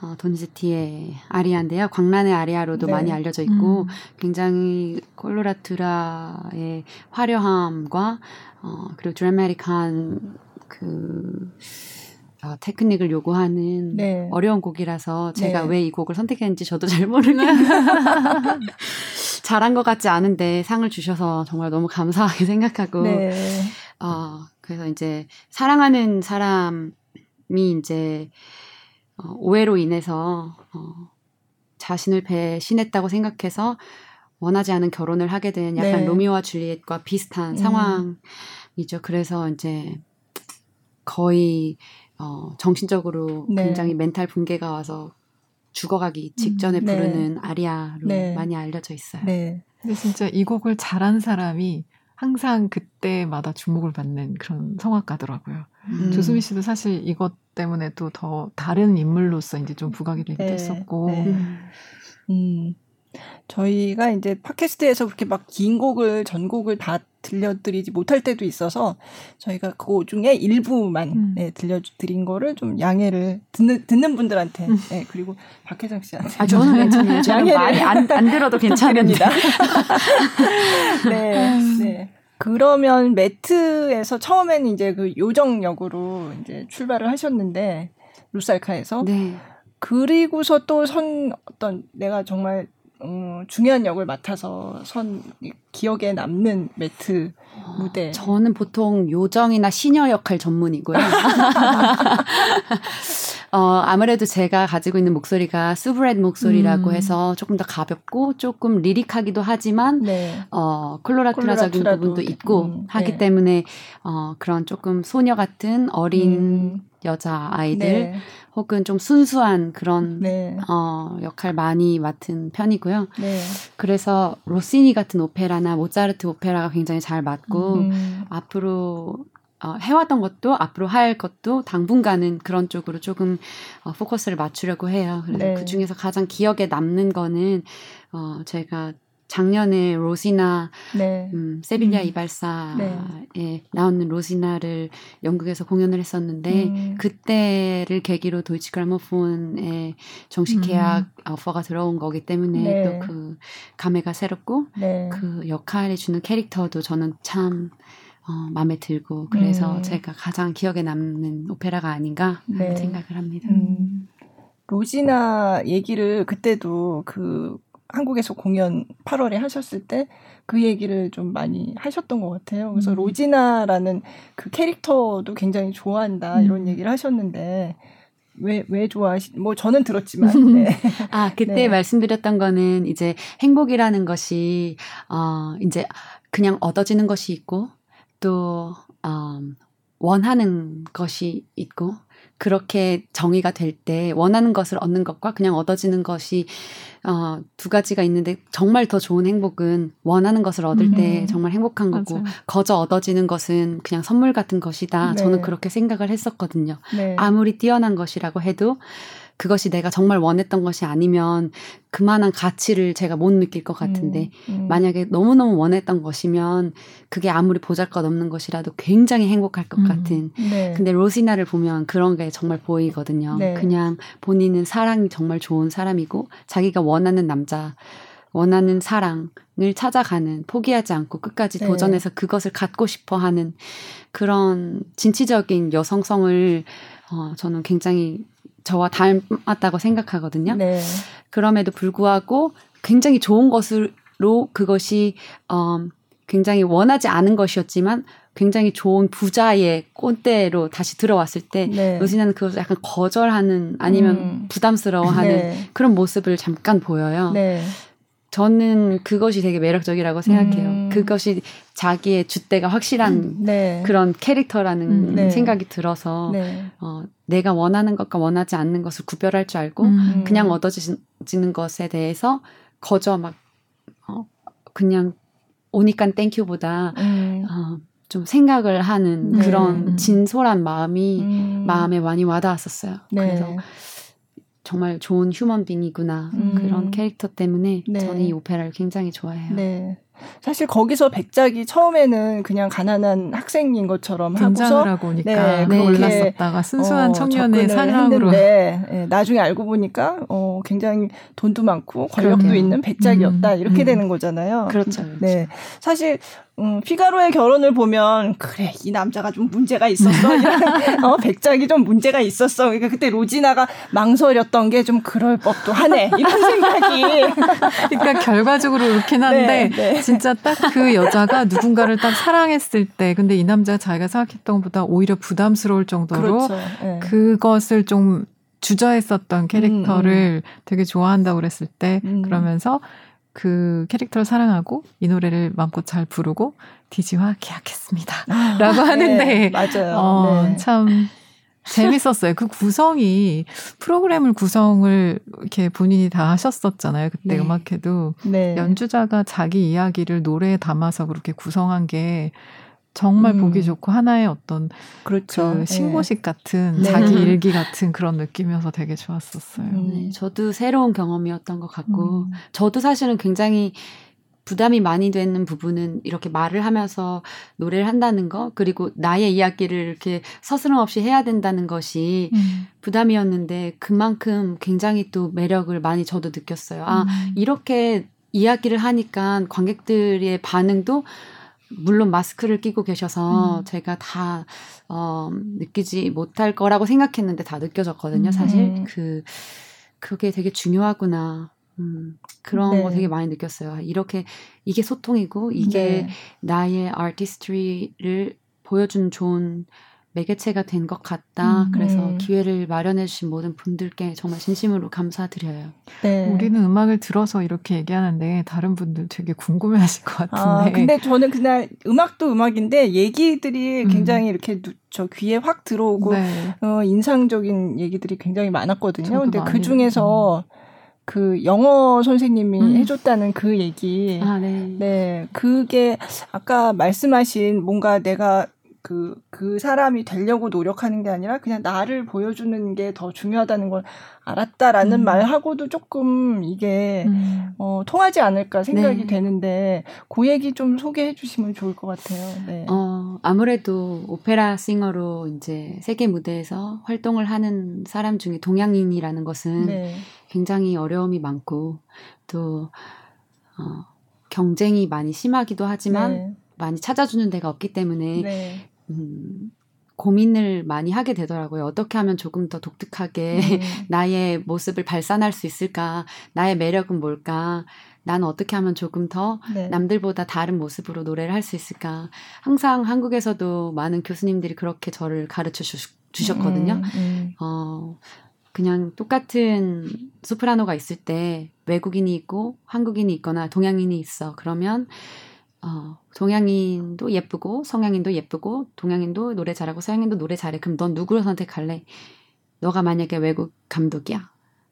어, 도니제티의 아리아인데요. 광란의 아리아로도 네. 많이 알려져 있고 음. 굉장히 콜로라투라의 화려함과 어, 그리고 드라마틱한 그 어, 테크닉을 요구하는 네. 어려운 곡이라서 제가 네. 왜이 곡을 선택했는지 저도 잘 모르겠는데 잘한 [laughs] 것 같지 않은데 상을 주셔서 정말 너무 감사하게 생각하고 네. 어, 그래서 이제 사랑하는 사람이 이제 어, 오해로 인해서 어, 자신을 배신했다고 생각해서 원하지 않은 결혼을 하게 된 약간 네. 로미오와 줄리엣과 비슷한 음. 상황이죠. 그래서 이제 거의 어, 정신적으로 네. 굉장히 멘탈 붕괴가 와서 죽어가기 직전에 음, 네. 부르는 아리아로 네. 많이 알려져 있어요. 네. 근데 진짜 이 곡을 잘한 사람이 항상 그때마다 주목을 받는 그런 성악가더라고요. 음. 조수미 씨도 사실 이것 때문에 또 더 다른 인물로서 이제 좀 부각이 되기도 네, 했었고. 네. 음. 저희가 이제 팟캐스트에서 그렇게 막 긴 곡을 전곡을 다 들려드리지 못할 때도 있어서 저희가 그 중에 일부만 음. 네, 들려드린 거를 좀 양해를 듣는 듣는 분들한테 음. 네, 그리고 박혜정 씨한테 아 저는 괜찮아요. 저는 많이 안, 안 들어도 [laughs] 괜찮습니다. [laughs] 네, 네. 그러면 매트에서 처음에는 이제 그 요정 역으로 이제 출발을 하셨는데 루살카에서 네. 그리고서 또 선 어떤 내가 정말 어, 중요한 역을 맡아서 선 기억에 남는 매트 무대. 저는 보통 요정이나 시녀 역할 전문이고요. [laughs] 어, 아무래도 제가 가지고 있는 목소리가 수브렛 목소리라고 음. 해서 조금 더 가볍고 조금 리릭하기도 하지만 네. 어, 콜로라투라적인 부분도 있고 음, 하기 네. 때문에 어, 그런 조금 소녀 같은 어린 음. 여자 아이들 네. 혹은 좀 순수한 그런 네. 어, 역할 많이 맡은 편이고요. 네. 그래서 로시니 같은 오페라나 모차르트 오페라가 굉장히 잘 맞고 음. 앞으로 어, 해왔던 것도 앞으로 할 것도 당분간은 그런 쪽으로 조금 어, 포커스를 맞추려고 해요. 그래서 네. 그 중에서 가장 기억에 남는 거는 어, 제가 작년에 로시나 네. 음, 세빌리아 음. 이발사에 네. 나오는 로시나를 영국에서 공연을 했었는데 음. 그때를 계기로 도이치 그라모폰에 정식 음. 계약 음. 오퍼가 들어온 거기 때문에 네. 또그 감회가 새롭고 네. 그 역할이 주는 캐릭터도 저는 참 어, 마음에 들고 그래서 음. 제가 가장 기억에 남는 오페라가 아닌가 하는 네. 생각을 합니다. 음. 로지나 얘기를 그때도 그 한국에서 공연 8월에 하셨을 때 그 얘기를 좀 많이 하셨던 것 같아요. 그래서 음. 로지나라는 그 캐릭터도 굉장히 좋아한다 이런 음. 얘기를 하셨는데 왜, 왜 좋아하시, 뭐 저는 들었지만. 네. [laughs] 아, 그때 네. 말씀드렸던 거는 이제 행복이라는 것이, 어, 이제 그냥 얻어지는 것이 있고, 또, 음, 원하는 것이 있고 그렇게 정의가 될 때 원하는 것을 얻는 것과 그냥 얻어지는 것이 어, 두 가지가 있는데 정말 더 좋은 행복은 원하는 것을 얻을 음. 때 정말 행복한 거고 맞아요. 거저 얻어지는 것은 그냥 선물 같은 것이다. 네. 저는 그렇게 생각을 했었거든요. 네. 아무리 뛰어난 것이라고 해도 그것이 내가 정말 원했던 것이 아니면 그만한 가치를 제가 못 느낄 것 같은데 음, 음. 만약에 너무너무 원했던 것이면 그게 아무리 보잘것 없는 것이라도 굉장히 행복할 것 음, 같은 네. 근데 로시나를 보면 그런 게 정말 보이거든요. 네. 그냥 본인은 사랑이 정말 좋은 사람이고 자기가 원하는 남자 원하는 사랑을 찾아가는 포기하지 않고 끝까지 네. 도전해서 그것을 갖고 싶어 하는 그런 진취적인 여성성을 어, 저는 굉장히 저와 닮았다고 생각하거든요. 네. 그럼에도 불구하고 굉장히 좋은 것으로 그것이 어 굉장히 원하지 않은 것이었지만 굉장히 좋은 부자의 꼰대로 다시 들어왔을 때 네. 로지나는 그것을 약간 거절하는 아니면 음. 부담스러워하는 네. 그런 모습을 잠깐 보여요. 네. 저는 그것이 되게 매력적이라고 생각해요. 음. 그것이 자기의 줏대가 확실한 음, 네. 그런 캐릭터라는 음, 네. 생각이 들어서 네. 어, 내가 원하는 것과 원하지 않는 것을 구별할 줄 알고 음. 그냥 얻어지는 것에 대해서 거저 막 어, 그냥 오니까 땡큐보다 음. 어, 좀 생각을 하는 네. 그런 진솔한 마음이 음. 마음에 많이 와닿았었어요. 그래서 정말 좋은 휴먼빙이구나 음. 그런 캐릭터 때문에 네. 저는 이 오페라를 굉장히 좋아해요. 네. 사실 거기서 백작이 처음에는 그냥 가난한 학생인 것처럼 하고서 하고 오니까 네, 올랐었다가 순수한 어, 청년의 사랑으로 네, 나중에 알고 보니까 어, 굉장히 돈도 많고 권력도 그러게요. 있는 백작이었다 음, 이렇게 음. 되는 거잖아요. 그렇죠. 네, 사실 음, 피가로의 결혼을 보면 그래 이 남자가 좀 문제가 있었어 [laughs] 어, 백작이 좀 문제가 있었어 그러니까 그때 로지나가 망설였던 게 좀 그럴 법도 하네 이런 [laughs] 생각이 그러니까 결과적으로 그렇긴 한데 네, 네. 진짜 딱 그 여자가 누군가를 딱 사랑했을 때 근데 이 남자가 자기가 생각했던 것보다 오히려 부담스러울 정도로 그렇죠. 네. 그것을 좀 주저했었던 캐릭터를 음, 음. 되게 좋아한다고 그랬을 때 음. 그러면서 그 캐릭터를 사랑하고 이 노래를 마음껏 잘 부르고 디지와 계약했습니다. 아, 라고 하는데 네, 맞아요. 어, 네. 참 재밌었어요. 그 구성이 프로그램을 구성을 이렇게 본인이 다 하셨었잖아요. 그때 네. 음악회도 네. 연주자가 자기 이야기를 노래에 담아서 그렇게 구성한 게 정말 음. 보기 좋고 하나의 어떤 그렇죠. 그 네. 신고식 네. 같은 자기 [laughs] 일기 같은 그런 느낌이어서 되게 좋았었어요. 음. 네, 저도 새로운 경험이었던 것 같고 음. 저도 사실은 굉장히 부담이 많이 되는 부분은 이렇게 말을 하면서 노래를 한다는 거 그리고 나의 이야기를 이렇게 서스럼 없이 해야 된다는 것이 음. 부담이었는데 그만큼 굉장히 또 매력을 많이 저도 느꼈어요. 아 음. 이렇게 이야기를 하니까 관객들의 반응도 물론 마스크를 끼고 계셔서 음. 제가 다 어, 느끼지 못할 거라고 생각했는데 다 느껴졌거든요. 음. 사실 네. 그 그게 되게 중요하구나. 음, 그런 네. 거 되게 많이 느꼈어요. 이렇게 이게 소통이고 이게 네. 나의 아티스트리를 보여준 좋은 매개체가 된 것 같다. 음, 그래서 네. 기회를 마련해 주신 모든 분들께 정말 진심으로 감사드려요. 네. 우리는 음악을 들어서 이렇게 얘기하는데 다른 분들 되게 궁금해 하실 것 같은데. 아, 근데 저는 그날 음악도 음악인데 얘기들이 음. 굉장히 이렇게 저 귀에 확 들어오고 네. 어, 인상적인 얘기들이 굉장히 많았거든요. 근데 그 중에서 음. 그 영어 선생님이 음. 해줬다는 그 얘기. 아, 네. 네. 그게 아까 말씀하신 뭔가 내가 그, 그 사람이 되려고 노력하는 게 아니라 그냥 나를 보여주는 게 더 중요하다는 걸 알았다라는 음. 말하고도 조금 이게, 음. 어, 통하지 않을까 생각이 네. 되는데, 그 얘기 좀 소개해 주시면 좋을 것 같아요. 네. 어, 아무래도 오페라 싱어로 이제 세계 무대에서 활동을 하는 사람 중에 동양인이라는 것은 네. 굉장히 어려움이 많고, 또, 어, 경쟁이 많이 심하기도 하지만, 네. 많이 찾아주는 데가 없기 때문에 네. 음, 고민을 많이 하게 되더라고요. 어떻게 하면 조금 더 독특하게 음. [laughs] 나의 모습을 발산할 수 있을까? 나의 매력은 뭘까? 나는 어떻게 하면 조금 더 네. 남들보다 다른 모습으로 노래를 할 수 있을까? 항상 한국에서도 많은 교수님들이 그렇게 저를 가르쳐 주셨거든요. 음, 음. 어, 그냥 똑같은 소프라노가 있을 때 외국인이 있고 한국인이 있거나 동양인이 있어. 그러면 어, 동양인도 예쁘고 성향인도 예쁘고 동양인도 노래 잘하고 서양인도 노래 잘해. 그럼 넌 누구를 선택할래? 너가 만약에 외국 감독이야.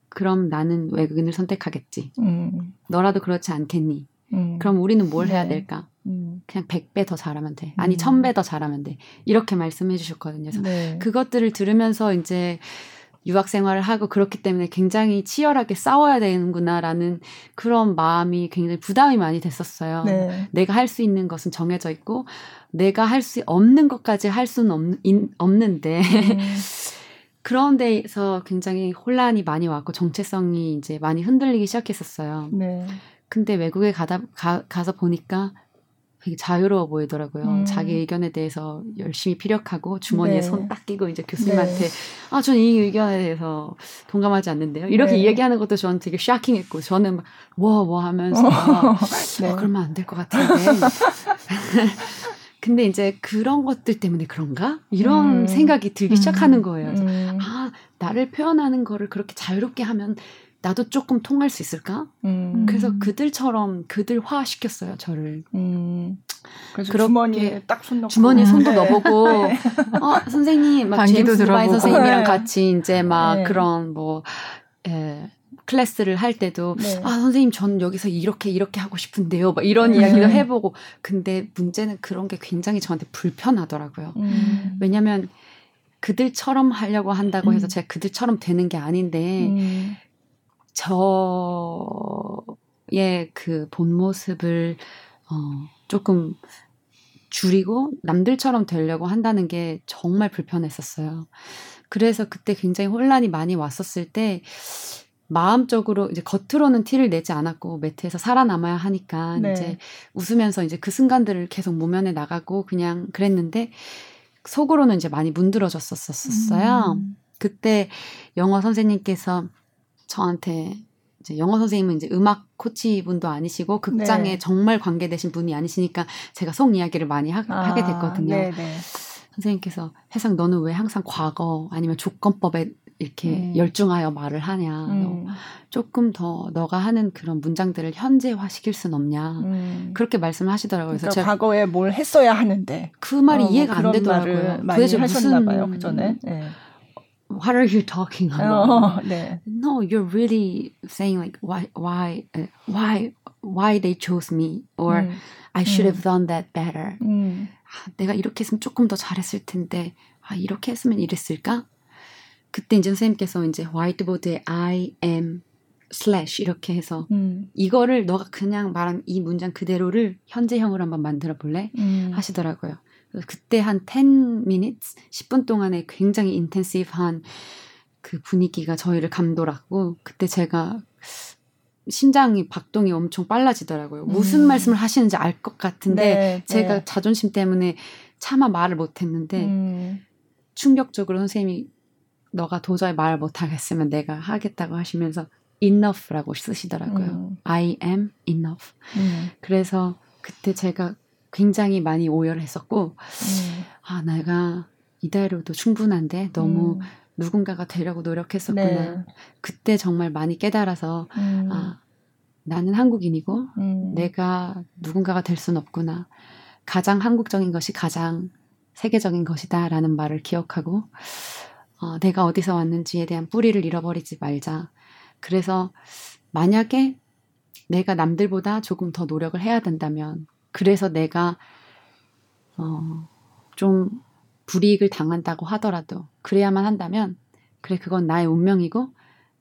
그럼 나는 외국인을 선택하겠지. 음. 너라도 그렇지 않겠니? 음. 그럼 우리는 뭘 네. 해야 될까? 음. 그냥 100배 더 잘하면 돼. 아니, 음. 1000배 더 잘하면 돼. 이렇게 말씀해 주셨거든요. 그래서 네. 그것들을 들으면서 이제 유학 생활을 하고 그렇기 때문에 굉장히 치열하게 싸워야 되는구나라는 그런 마음이 굉장히 부담이 많이 됐었어요. 네. 내가 할 수 있는 것은 정해져 있고 내가 할 수 없는 것까지 할 수는 없, 없는데 음. [laughs] 그런 데에서 굉장히 혼란이 많이 왔고 정체성이 이제 많이 흔들리기 시작했었어요. 네. 근데 외국에 가다 가, 가서 보니까 되게 자유로워 보이더라고요. 음. 자기 의견에 대해서 열심히 피력하고 주머니에 네. 손딱 끼고 이제 교수님한테 네. 아, 저는 이 의견에 대해서 동감하지 않는데요. 이렇게 네. 이야기하는 것도 저는 되게 샤킹했고 저는 막 뭐, 뭐 하면서 어, [laughs] 네. 어, 그러면 안 될 것 같은데. [laughs] 근데 이제 그런 것들 때문에 그런가? 이런 음. 생각이 들기 시작하는 음. 거예요. 음. 아, 나를 표현하는 거를 그렇게 자유롭게 하면 나도 조금 통할 수 있을까? 음. 그래서 그들처럼 그들화 시켰어요 저를. 음. 그래서 주머니에 딱손 넣고 주머니에 손도 네. 넣어보고 [laughs] 네. 어 선생님 막 제임스 드바인 선생님이랑 네. 같이 이제 막 네. 그런 뭐 에, 클래스를 할 때도 네. 아 선생님 전 여기서 이렇게 이렇게 하고 싶은데요 막 이런 네. 이야기도 해보고 근데 문제는 그런 게 굉장히 저한테 불편하더라고요 음. 왜냐하면 그들처럼 하려고 한다고 해서 음. 제가 그들처럼 되는 게 아닌데 음. 저의 그 본 모습을 어 조금 줄이고 남들처럼 되려고 한다는 게 정말 불편했었어요. 그래서 그때 굉장히 혼란이 많이 왔었을 때 마음적으로 이제 겉으로는 티를 내지 않았고 매트에서 살아남아야 하니까 네. 이제 웃으면서 이제 그 순간들을 계속 모면에 나가고 그냥 그랬는데 속으로는 이제 많이 문드러졌었었어요. 음. 그때 영어 선생님께서 저한테 이제 영어 선생님은 이제 음악 코치 분도 아니시고 극장에 네. 정말 관계되신 분이 아니시니까 제가 속 이야기를 많이 하, 아, 게 됐거든요. 네네. 선생님께서 해상 너는 왜 항상 과거 아니면 조건법에 이렇게 음. 열중하여 말을 하냐. 음. 조금 더 너가 하는 그런 문장들을 현재화 시킬 순 없냐. 음. 그렇게 말씀을 하시더라고요. 그래서 그러니까 과거에 뭘 했어야 하는데 그 말이 어, 이해가 안 되더라고요. 많이 하셨나 봐요. 그 전에. 네. What are you talking about? 어, 네. No, you're really saying like why why uh, why why they chose me or 음. I should 음. have done that better. 음. 아, 내가 이렇게 했으면 조금 더 잘했을 텐데 아 이렇게 했으면 이랬을까? 그때 이제 선생님께서 이제 화이트보드에 I am slash 이렇게 해서 음. 이거를 너가 그냥 말한 이 문장 그대로를 현재형으로 한번 만들어 볼래? 음. 하시더라고요. 그때 한 10 minutes, 10분 동안에 굉장히 인텐시브한 그 분위기가 저희를 감돌았고, 그때 제가 심장이 박동이 엄청 빨라지더라고요. 무슨 음. 말씀을 하시는지 알 것 같은데, 네, 제가 네. 자존심 때문에 차마 말을 못 했는데, 음. 충격적으로 선생님이 너가 도저히 말 못하겠으면 내가 하겠다고 하시면서 enough라고 쓰시더라고요. 음. I am enough. 음. 그래서 그때 제가 굉장히 많이 오열했었고 음. 아 내가 이대로도 충분한데 너무 음. 누군가가 되려고 노력했었구나. 네. 그때 정말 많이 깨달아서 음. 아 나는 한국인이고 음. 내가 누군가가 될 수는 없구나. 가장 한국적인 것이 가장 세계적인 것이다라는 말을 기억하고 어, 내가 어디서 왔는지에 대한 뿌리를 잃어버리지 말자. 그래서 만약에 내가 남들보다 조금 더 노력을 해야 된다면 그래서 내가 어, 좀 불이익을 당한다고 하더라도 그래야만 한다면 그래 그건 나의 운명이고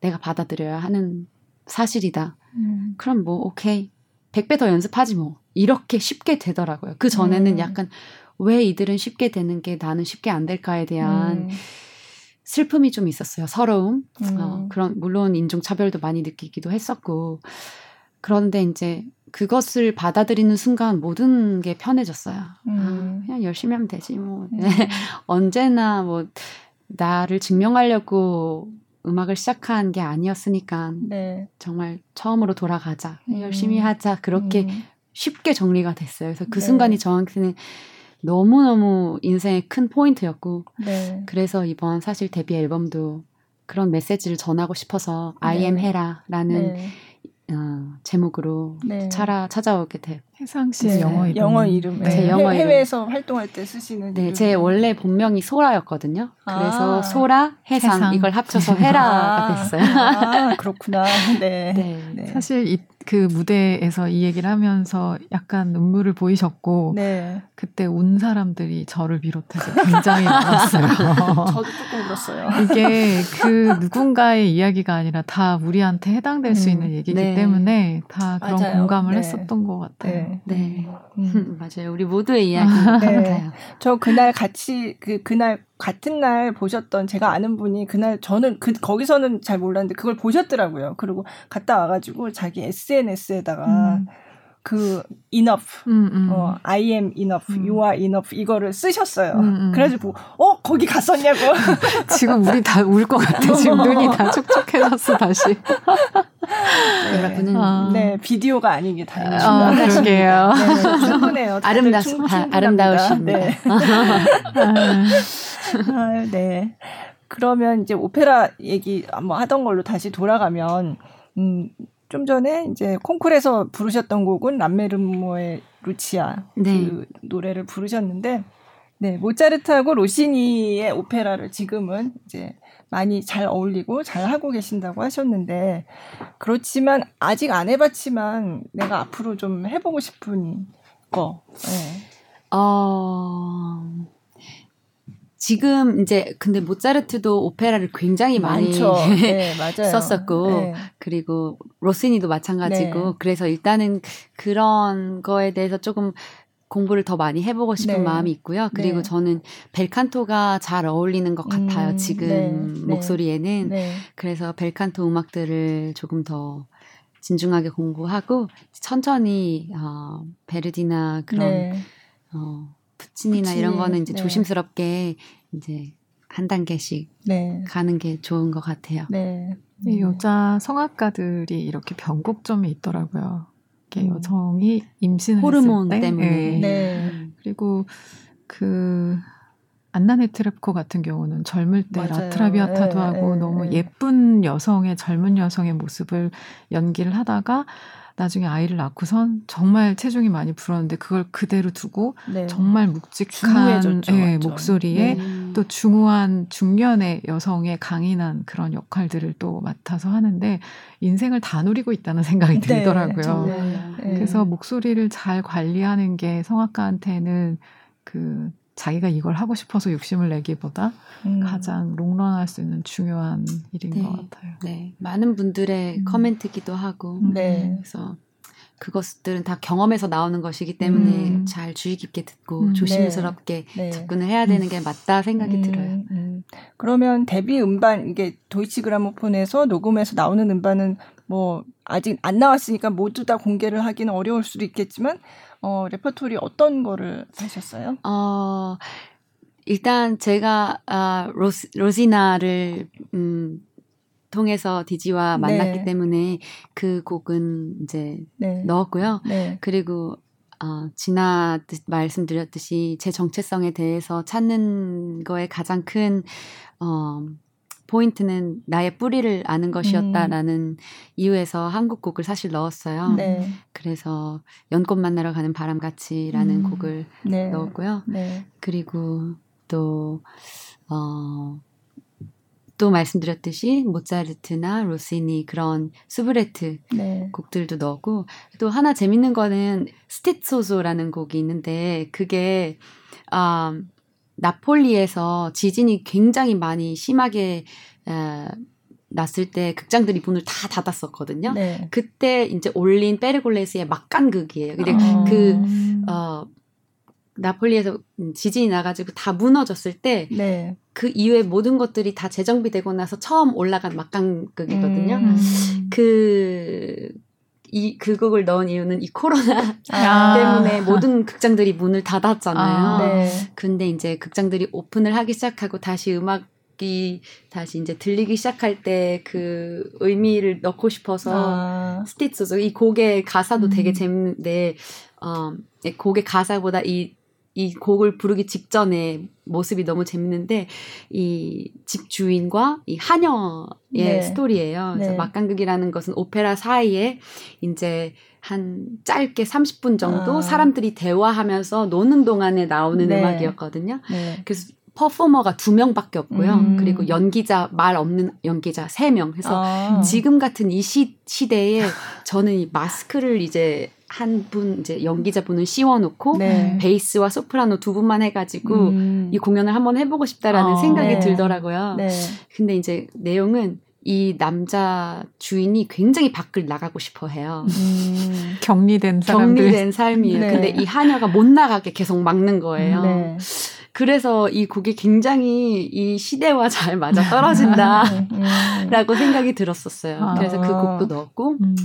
내가 받아들여야 하는 사실이다. 음. 그럼 뭐 오케이 100배 더 연습하지 뭐 이렇게 쉽게 되더라고요. 그 전에는 음. 약간 왜 이들은 쉽게 되는 게 나는 쉽게 안 될까에 대한 음. 슬픔이 좀 있었어요. 서러움. 어, 음. 그런 물론 인종 차별도 많이 느끼기도 했었고 그런데 이제 그것을 받아들이는 순간 모든 게 편해졌어요. 음. 아, 그냥 열심히 하면 되지 뭐 음. [laughs] 언제나 뭐 나를 증명하려고 음악을 시작한 게 아니었으니까 네. 정말 처음으로 돌아가자 음. 열심히 하자 그렇게 음. 쉽게 정리가 됐어요. 그래서 그 네. 순간이 저한테는 너무 너무 인생의 큰 포인트였고 네. 그래서 이번 사실 데뷔 앨범도 그런 메시지를 전하고 싶어서 네. I am 해라라는 어, 제목으로 네. 찾아, 찾아오게 돼요. 해상 씨의 네. 영어 이름. 영어 이름. 네. 제 영어 이름. 해외에서 활동할 때 쓰시는. 네, 이름. 제 원래 본명이 소라였거든요. 그래서 아. 소라, 해상, 해상, 이걸 합쳐서 헤라가 아. 됐어요. 아, 그렇구나. 네. [laughs] 네. 네. 사실 이, 그 무대에서 이 얘기를 하면서 약간 눈물을 보이셨고 네. 그때 운 사람들이 저를 비롯해서 굉장히 많았어요. [laughs] 저도 조금 울었어요. 이게 그 누군가의 이야기가 아니라 다 우리한테 해당될 음. 수 있는 얘기이기 네. 때문에 다 그런 맞아요. 공감을 네. 했었던 것 같아요. 네, 네. 음. [laughs] 맞아요. 우리 모두의 이야기 같아요. 네. 저 그날 같이 그 그날 같은 날 보셨던 제가 아는 분이 그날 저는 그 거기서는 잘 몰랐는데 그걸 보셨더라고요. 그리고 갔다 와가지고 자기 SNS에다가 음. 그 enough, 음, 음. 어, I am enough, 음. you are enough 이거를 쓰셨어요. 음, 음. 그래가지고 어 거기 갔었냐고. [laughs] 지금 우리 다 울 것 같아. 지금 눈이 다 촉촉해졌어 다시. 네. 여러분은 아. 네 비디오가 아니게 다행이죠. 아, 그러게요. [laughs] 네, 충분해요. 아름다 아름다우십니다. 네. [laughs] 아, 네. 그러면 이제 오페라 얘기 뭐 하던 걸로 다시 돌아가면 음. 좀 전에 이제 콩쿨에서 부르셨던 곡은 람메르모의 루치아 네. 그 노래를 부르셨는데 네 모차르트하고 로시니의 오페라를 지금은 이제 많이 잘 어울리고 잘 하고 계신다고 하셨는데 그렇지만 아직 안 해봤지만 내가 앞으로 좀 해보고 싶은 거. 네. 어 지금 이제 근데 모차르트도 오페라를 굉장히 많이 네, [laughs] 썼었고 네. 그리고 로시니도 마찬가지고 네. 그래서 일단은 그런 거에 대해서 조금 공부를 더 많이 해보고 싶은 네. 마음이 있고요. 그리고 네. 저는 벨칸토가 잘 어울리는 것 같아요. 음, 지금 네. 목소리에는 그래서 벨칸토 음악들을 조금 더 진중하게 공부하고 천천히 어, 베르디나 그런 어, 푸친이나 이런 거는 이제 네. 조심스럽게 이제 한 단계씩 네. 가는 게 좋은 것 같아요. 네. 이 여자 성악가들이 이렇게 변곡점이 있더라고요. 이게 음. 여성이 임신을 호르몬 때, 때문에. 네. 네. 그리고 그 안나 네 트랩코 같은 경우는 젊을 때 맞아요. 라트라비아타도 네, 하고 네, 너무 네. 예쁜 여성의 젊은 여성의 모습을 연기를 하다가 나중에 아이를 낳고선 정말 체중이 많이 불었는데 그걸 그대로 두고 네. 정말 묵직한 네, 목소리에 네. 또 중후한 중년의 여성의 강인한 그런 역할들을 또 맡아서 하는데 인생을 다 누리고 있다는 생각이 네, 들더라고요. 네. 그래서 목소리를 잘 관리하는 게 성악가한테는 그 자기가 이걸 하고 싶어서 욕심을 내기보다 음. 가장 롱런할 수 있는 중요한 일인 네. 것 같아요. 네, 많은 분들의 음. 커멘트기도 하고, 네. 그래서 그것들은 다 경험에서 나오는 것이기 때문에 음. 잘 주의 깊게 듣고 음, 조심스럽게 네. 네. 접근을 해야 되는 게 맞다 생각이 음, 들어요. 음. 그러면 데뷔 음반 이게 도이치 그라모폰에서 녹음해서 나오는 음반은 뭐 아직 안 나왔으니까 모두 다 공개를 하기는 어려울 수도 있겠지만 어, 레퍼토리 어떤 거를 하셨어요? 어, 일단 제가 아, 로스, 로지나를 음, 통해서 DG와 만났기 네. 때문에 그 곡은 이제 네. 넣었고요. 네. 그리고 어, 지나 말씀드렸듯이 제 정체성에 대해서 찾는 거에 가장 큰 어, 포인트는 나의 뿌리를 아는 것이었다라는 음. 이유에서 한국 곡을 사실 넣었어요. 네. 그래서 연꽃 만나러 가는 바람같이라는 음. 곡을 네. 넣었고요. 네. 그리고 또, 어, 또 말씀드렸듯이 모차르트나 로시니 그런 수브레트 네. 곡들도 넣었고 또 하나 재밌는 거는 스티소소라는 곡이 있는데 그게 아 나폴리에서 지진이 굉장히 많이 심하게 에, 났을 때 극장들이 문을 다 닫았었거든요. 네. 그때 이제 올린 페르골레스의 막간극이에요. 근데 아. 그, 어, 나폴리에서 지진이 나가지고 다 무너졌을 때, 네. 그 이후에 모든 것들이 다 재정비되고 나서 처음 올라간 막간극이거든요. 음. 그, 이, 그 곡을 넣은 이유는 이 코로나 아. [laughs] 때문에 모든 극장들이 문을 닫았잖아요. 아, 네. 근데 이제 극장들이 오픈을 하기 시작하고 다시 음악 이 다시 이제 들리기 시작할 때 그 의미를 넣고 싶어서 아. 스티츠 이 곡의 가사도 음. 되게 재밌는데 어 곡의 가사보다 이 이 곡을 부르기 직전에 모습이 너무 재밌는데 이 집 주인과 이 하녀의 네. 스토리예요. 그래서 네. 막간극이라는 것은 오페라 사이에 이제 한 짧게 30분 정도 아. 사람들이 대화하면서 노는 동안에 나오는 네. 음악이었거든요. 네. 그래서 퍼포머가 두 명밖에 없고요. 음. 그리고 연기자 말 없는 연기자 세 명. 해서 아. 지금 같은 이 시, 시대에 저는 이 마스크를 이제 한 분 이제 연기자 분을 씌워놓고 네. 베이스와 소프라노 두 분만 해가지고 음. 이 공연을 한번 해보고 싶다라는 어, 생각이 네. 들더라고요. 네. 근데 이제 내용은 이 남자 주인이 굉장히 밖을 나가고 싶어 해요. 음, 격리된 사람들. 격리된 삶이에요. 네. 근데 이 하녀가 못 나가게 계속 막는 거예요. 네. 그래서 이 곡이 굉장히 이 시대와 잘 맞아 [laughs] 떨어진다라고 음. 생각이 들었었어요. 그래서 그 곡도 넣었고, 음.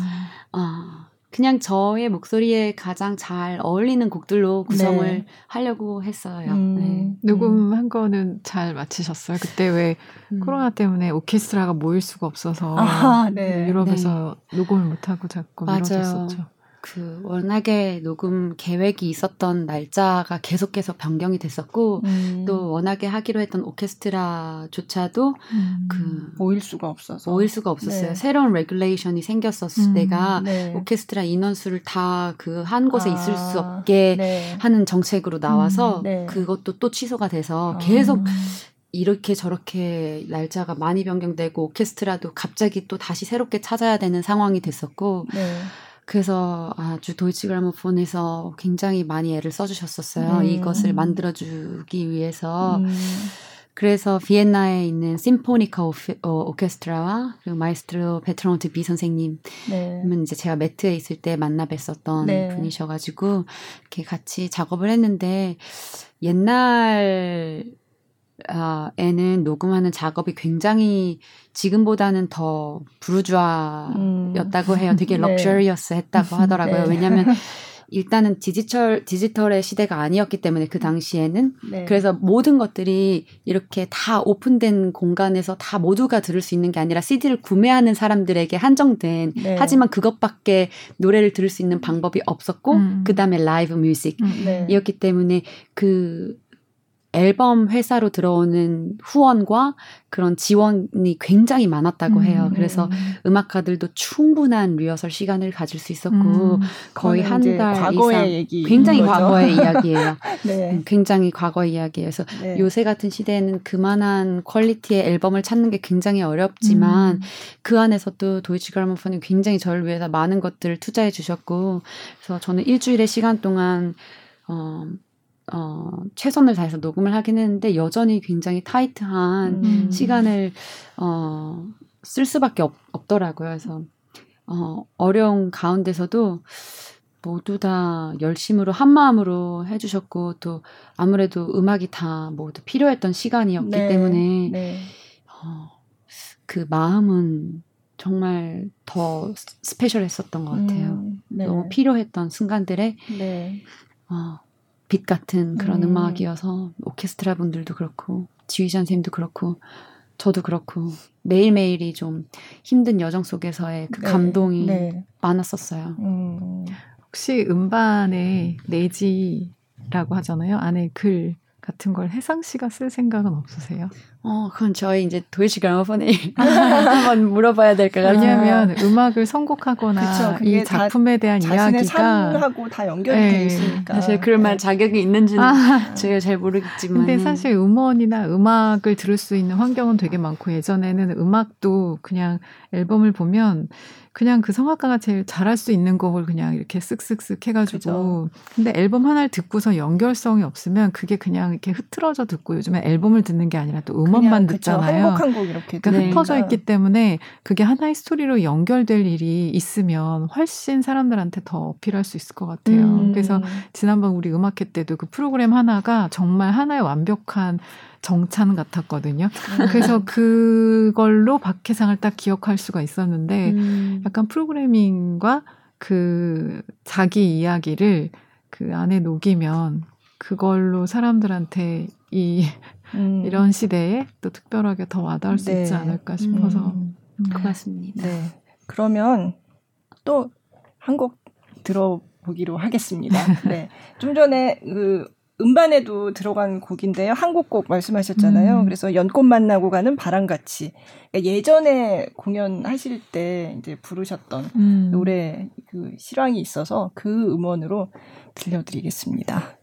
어, 그냥 저의 목소리에 가장 잘 어울리는 곡들로 구성을 네. 하려고 했어요. 음, 네. 녹음한 거는 잘 마치셨어요? 그때 왜 음. 코로나 때문에 오케스트라가 모일 수가 없어서 아, 네. 유럽에서 네. 녹음을 못하고 자꾸 미뤄졌었죠. 그 워낙에 녹음 계획이 있었던 날짜가 계속해서 변경이 됐었고 음. 또 워낙에 하기로 했던 오케스트라조차도 음. 그 모일 수가 없어서 모일 수가 없었어요. 네. 새로운 regulation이 생겼었을 음. 때가 네. 오케스트라 인원수를 다 그 한 곳에 아. 있을 수 없게 네. 하는 정책으로 나와서 음. 네. 그것도 또 취소가 돼서 아. 계속 이렇게 저렇게 날짜가 많이 변경되고 오케스트라도 갑자기 또 다시 새롭게 찾아야 되는 상황이 됐었고 네. 그래서 아주 도이치 그라모폰에서 굉장히 많이 애를 써주셨었어요. 음. 이것을 만들어주기 위해서. 음. 그래서 비엔나에 있는 심포니카 오페, 어, 오케스트라와 그리고 마에스트로 베르트랑 드 비이 선생님은 네. 이제 제가 메트에 있을 때 만나 뵀었던 네. 분이셔가지고 이렇게 같이 작업을 했는데 옛날 아, 에는 녹음하는 작업이 굉장히 지금보다는 더 부르주아였다고 음. 해요. 되게 luxurious [laughs] 네. 했다고 [laughs] 하더라고요. 네. 왜냐하면 [laughs] 일단은 디지털 디지털의 시대가 아니었기 때문에 그 당시에는 네. 그래서 모든 것들이 이렇게 다 오픈된 공간에서 다 모두가 들을 수 있는 게 아니라 CD를 구매하는 사람들에게 한정된 네. 하지만 그것밖에 노래를 들을 수 있는 방법이 없었고 음. 그다음에 라이브 뮤직이었기 음. 때문에 그 앨범 회사로 들어오는 후원과 그런 지원이 굉장히 많았다고 음, 해요. 그래서 음. 악가들도 충분한 리허설 시간을 가질 수 있었고 음, 거의 한 달 이상 얘기 굉장히. 과거의 [laughs] 이야기예요. 네. 음, 굉장히 과거의 이야기예요. 그래서 네. 요새 같은 시대에는 그만한 퀄리티의 앨범을 찾는 게 굉장히 어렵지만 음. 그 안에서도 도이치 그라모폰이 굉장히 저를 위해서 많은 것들을 투자해 주셨고 그래서 저는 일주일의 시간 동안 어 어, 최선을 다해서 녹음을 하긴 했는데 여전히 굉장히 타이트한 음. 시간을 어, 쓸 수밖에 없, 없더라고요. 그래서 어, 어려운 가운데서도 모두 다 열심으로 한 마음으로 해주셨고 또 아무래도 음악이 다 모두 필요했던 시간이었기 네. 때문에 네. 어, 그 마음은 정말 더 스페셜했었던 것 같아요. 음, 네. 너무 필요했던 순간들에 네. 어, 빛 같은 그런 음. 악이어서 오케스트라 분들도 그렇고 지휘자 선생님도 그렇고 저도 그렇고 매일매일이 좀 힘든 여정 속에서의 그 네. 감동이 네. 많았었어요. 음. 혹시 음반에 내지라고 하잖아요. 안에 글 같은 걸 혜상 씨가 쓸 생각은 없으세요? 어, 그건 저희 이제 도이치 그라모폰에 [laughs] 한번 물어봐야 될 것 같아요. 왜냐하면 음악을 선곡하거나 그쵸, 이 작품에 대한 이야기가 삶하고 다 연결이 네. 돼 있으니까 사실 그럴 말 네. 자격이 있는지는 아. 제가 잘 모르겠지만. 근데 사실 음원이나 음악을 들을 수 있는 환경은 되게 많고 예전에는 음악도 그냥 앨범을 보면 그냥 그 성악가가 제일 잘할 수 있는 곡을 그냥 이렇게 쓱쓱쓱 해가지고. 그죠. 근데 앨범 하나를 듣고서 연결성이 없으면 그게 그냥 이렇게 흐트러져 듣고 요즘에 앨범을 듣는 게 아니라 또 음 원만 듣잖아요. 행복한 곡 이렇게. 그러니까 네. 흩어져 있기 때문에 그게 하나의 스토리로 연결될 일이 있으면 훨씬 사람들한테 더 어필할 수 있을 것 같아요. 음. 그래서 지난번 우리 음악회 때도 그 프로그램 하나가 정말 하나의 완벽한 정찬 같았거든요. 음. 그래서 그걸로 박해상을 딱 기억할 수가 있었는데 음. 약간 프로그래밍과 그 자기 이야기를 그 안에 녹이면 그걸로 사람들한테 이 음. 이런 시대에 또 특별하게 더 와닿을 수 네. 있지 않을까 싶어서 음. 음. 고맙습니다. 네. 그러면 또 한 곡 들어보기로 하겠습니다. [laughs] 네. 좀 전에 그 음반에도 들어간 곡인데요. 한국 곡 말씀하셨잖아요. 음. 그래서 연꽃 만나고 가는 바람같이 그러니까 예전에 공연하실 때 이제 부르셨던 음. 노래 그 실황이 있어서 그 음원으로 들려드리겠습니다.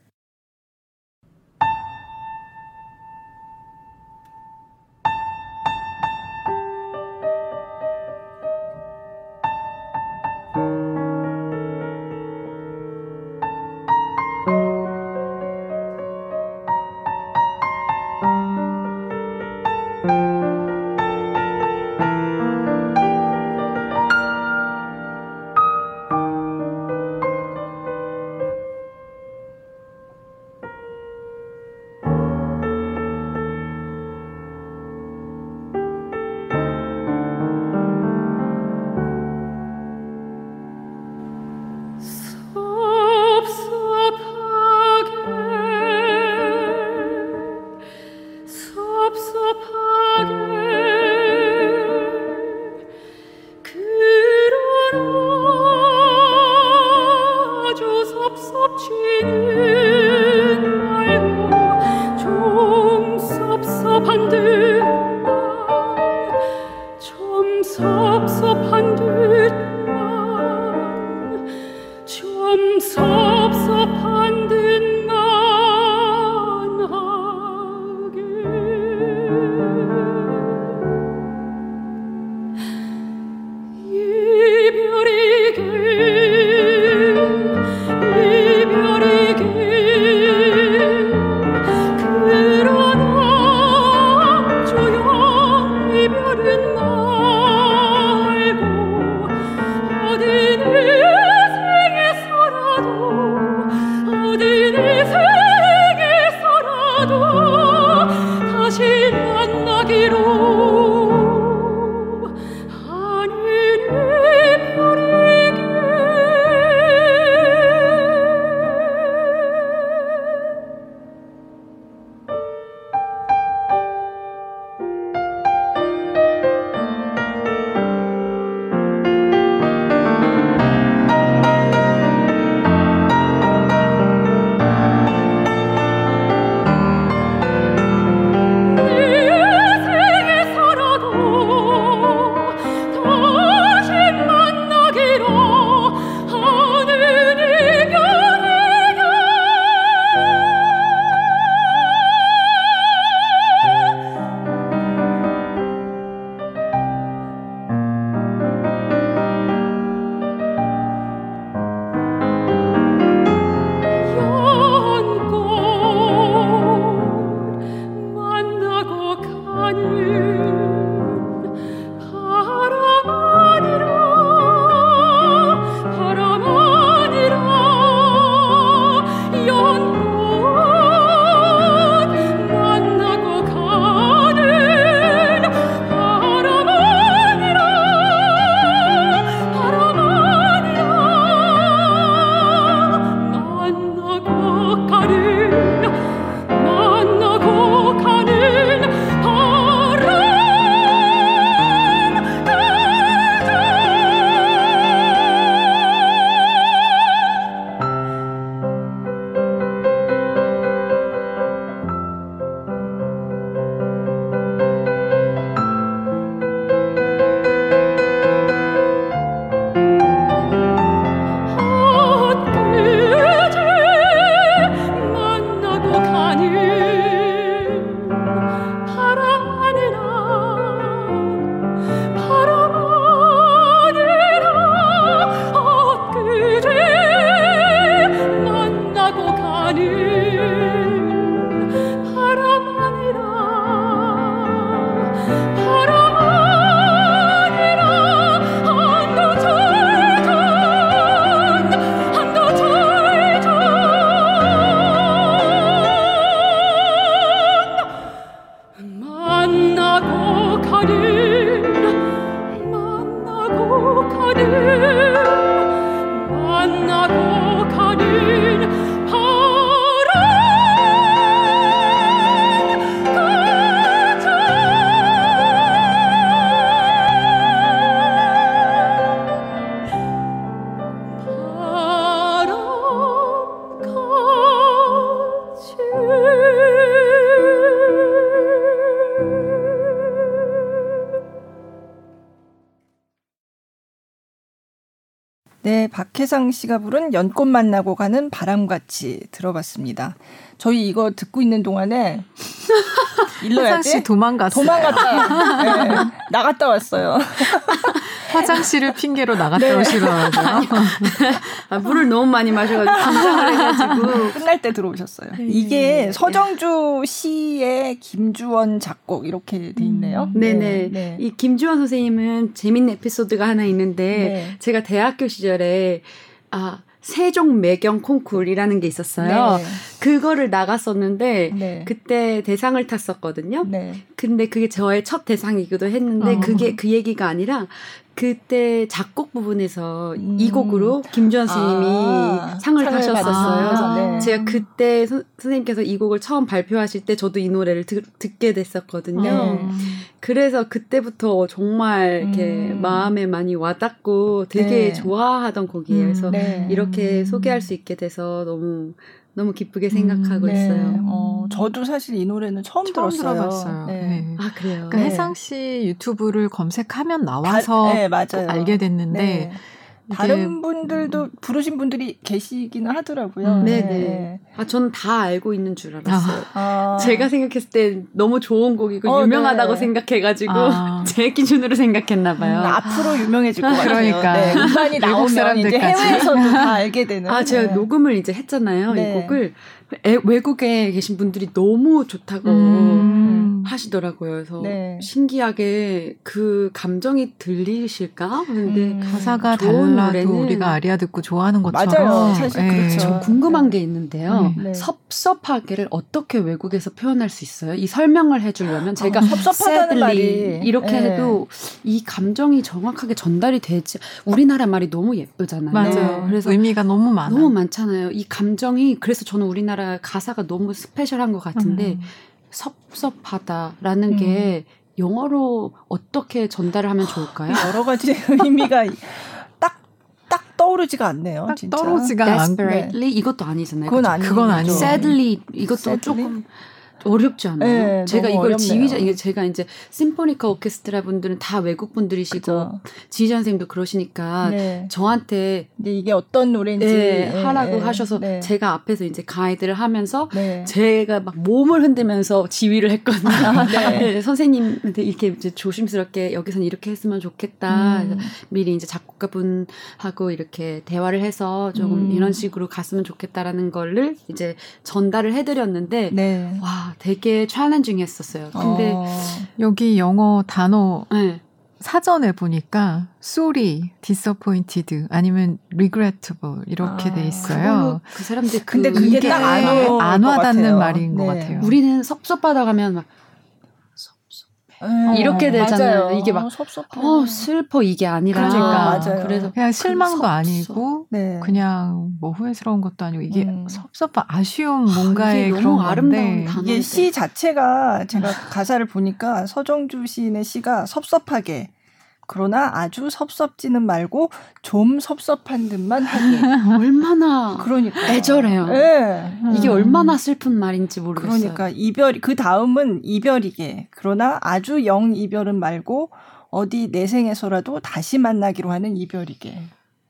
박혜상 씨가 부른 연꽃 만나고 가는 바람같이 들어봤습니다. 저희 이거 듣고 있는 동안에 [laughs] 일러야 돼. 도망갔어요. 도망갔다. 네, 나갔다 왔어요. [laughs] 화장실을 핑계로 나갔다 네. 오시더라고요. 아, 물을 너무 많이 마셔가지고 긴장을 해가지고 끝날 때 들어오셨어요. 네. 이게 서정주 시의 김주원 작곡 이렇게 돼 있네요. 음. 네네. 네. 이 김주원 선생님은 재밌는 에피소드가 하나 있는데 네. 제가 대학교 시절에 아 세종 매경 콩쿨이라는 게 있었어요. 네. 그거를 나갔었는데 네. 그때 대상을 탔었거든요. 네. 근데 그게 저의 첫 대상이기도 했는데 어. 그게 그 얘기가 아니라 그때 작곡 부분에서 음. 이 곡으로 김주현 스님이 아, 상을 타셨었어요. 아, 네. 제가 그때 서, 선생님께서 이 곡을 처음 발표하실 때 저도 이 노래를 드, 듣게 됐었거든요. 음. 그래서 그때부터 정말 이렇게 음. 마음에 많이 와닿고 되게 네. 좋아하던 곡이에요. 그래서 음, 네. 이렇게 소개할 수 있게 돼서 너무 너무 기쁘게 생각하고 음, 네. 있어요. 어, 저도 사실 이 노래는 처음, 처음 들었어요. 들어봤어요. 네. 네. 아 그래요. 그러니까 네. 혜상 씨 유튜브를 검색하면 나와서 다, 네, 알게 됐는데 네. 다른 분들도 부르신 분들이 계시기는 하더라고요. 음. 네네. 네. 아, 저는 다 알고 있는 줄 알았어요. 아. 제가 생각했을 때 너무 좋은 곡이고 어, 유명하다고 네. 생각해가지고 아. [laughs] 제 기준으로 생각했나봐요. 음, 앞으로 유명해질 것 같아요. 그러니까. 네, 음반이 [laughs] 나오면 이제 해외에서도 다 [laughs] 알게 되는. 아, 제가 네. 녹음을 이제 했잖아요. 이 네. 곡을. 애, 외국에 계신 분들이 너무 좋다고 음. 하시더라고요. 그래서 네. 신기하게 그 감정이 들리실까? 근데 음. 가사가 달라도 우리가 아리아 듣고 좋아하는 것처럼 맞아요. 사실 네. 그렇죠. 궁금한 게 있는데요. 네. 섭섭하게를 어떻게 외국에서 표현할 수 있어요? 이 설명을 해주려면 제가 아, 섭섭하다는 말이 이렇게 네. 해도 이 감정이 정확하게 전달이 되지. 우리나라 말이 너무 예쁘잖아요. 맞아요. 그래서 의미가 너무 많아. 너무 많잖아요. 이 감정이 그래서 저는 우리나라 우리나라 가사가 너무 스페셜한 것 같은데 음. 섭섭하다라는 음. 게 영어로 어떻게 전달을 하면 좋을까요? [laughs] 여러 가지 의미가 딱, 딱 떠오르지가 않네요. 딱 진짜. 떠오르지가 않네. 이것도 아니잖아요. 그건 아니 그건 아니죠. sadly 이것도 sadly? 조금 어렵지 않아요? 네, 제가 이걸 어렵네요. 지휘자 이게 제가 이제 심포니카 오케스트라 분들은 다 외국 분들이시고 그쵸. 지휘자 선생님도 그러시니까 네. 저한테 이게 어떤 노래인지 네, 하라고 네, 하셔서 네. 제가 앞에서 이제 가이드를 하면서 네. 제가 막 몸을 흔들면서 지휘를 했거든요. 아, 네. [laughs] 선생님한테 이렇게 이제 조심스럽게 여기서는 이렇게 했으면 좋겠다. 음. 미리 이제 작곡가 분하고 이렇게 대화를 해서 조금 음. 이런 식으로 갔으면 좋겠다라는 거를 이제 전달을 해드렸는데 와 되게 챌린징했었어요. 근데 어. 여기 영어 단어 네. 사전에 보니까 sorry, disappointed 아니면 regrettable 이렇게 아, 돼 있어요. 그 사람들 그 근데 그게 딱안 안 와닿는 말인 네. 것 같아요. 우리는 섭섭하다 가면 막 음, 이렇게 되잖아요. 맞아요. 이게 막 어, 슬퍼 이게 아니라 그러니까 맞아요. 그래서 그냥 실망도 아니고 네. 그냥 뭐 후회스러운 것도 아니고 이게 음. 섭섭한 아쉬움 아, 뭔가의 아, 그런 아름다운 단어 이게 시 자체가 제가 가사를 보니까 서정주 시인의 시가 섭섭하게 그러나 아주 섭섭지는 말고 좀 섭섭한 듯만 하게. [laughs] 얼마나 그러니까 애절해요. 네. 이게 음. 얼마나 슬픈 말인지 모르겠어요. 그러니까 이별 그 다음은 이별이게. 그러나 아주 영 이별은 말고 어디 내 생에서라도 다시 만나기로 하는 이별이게.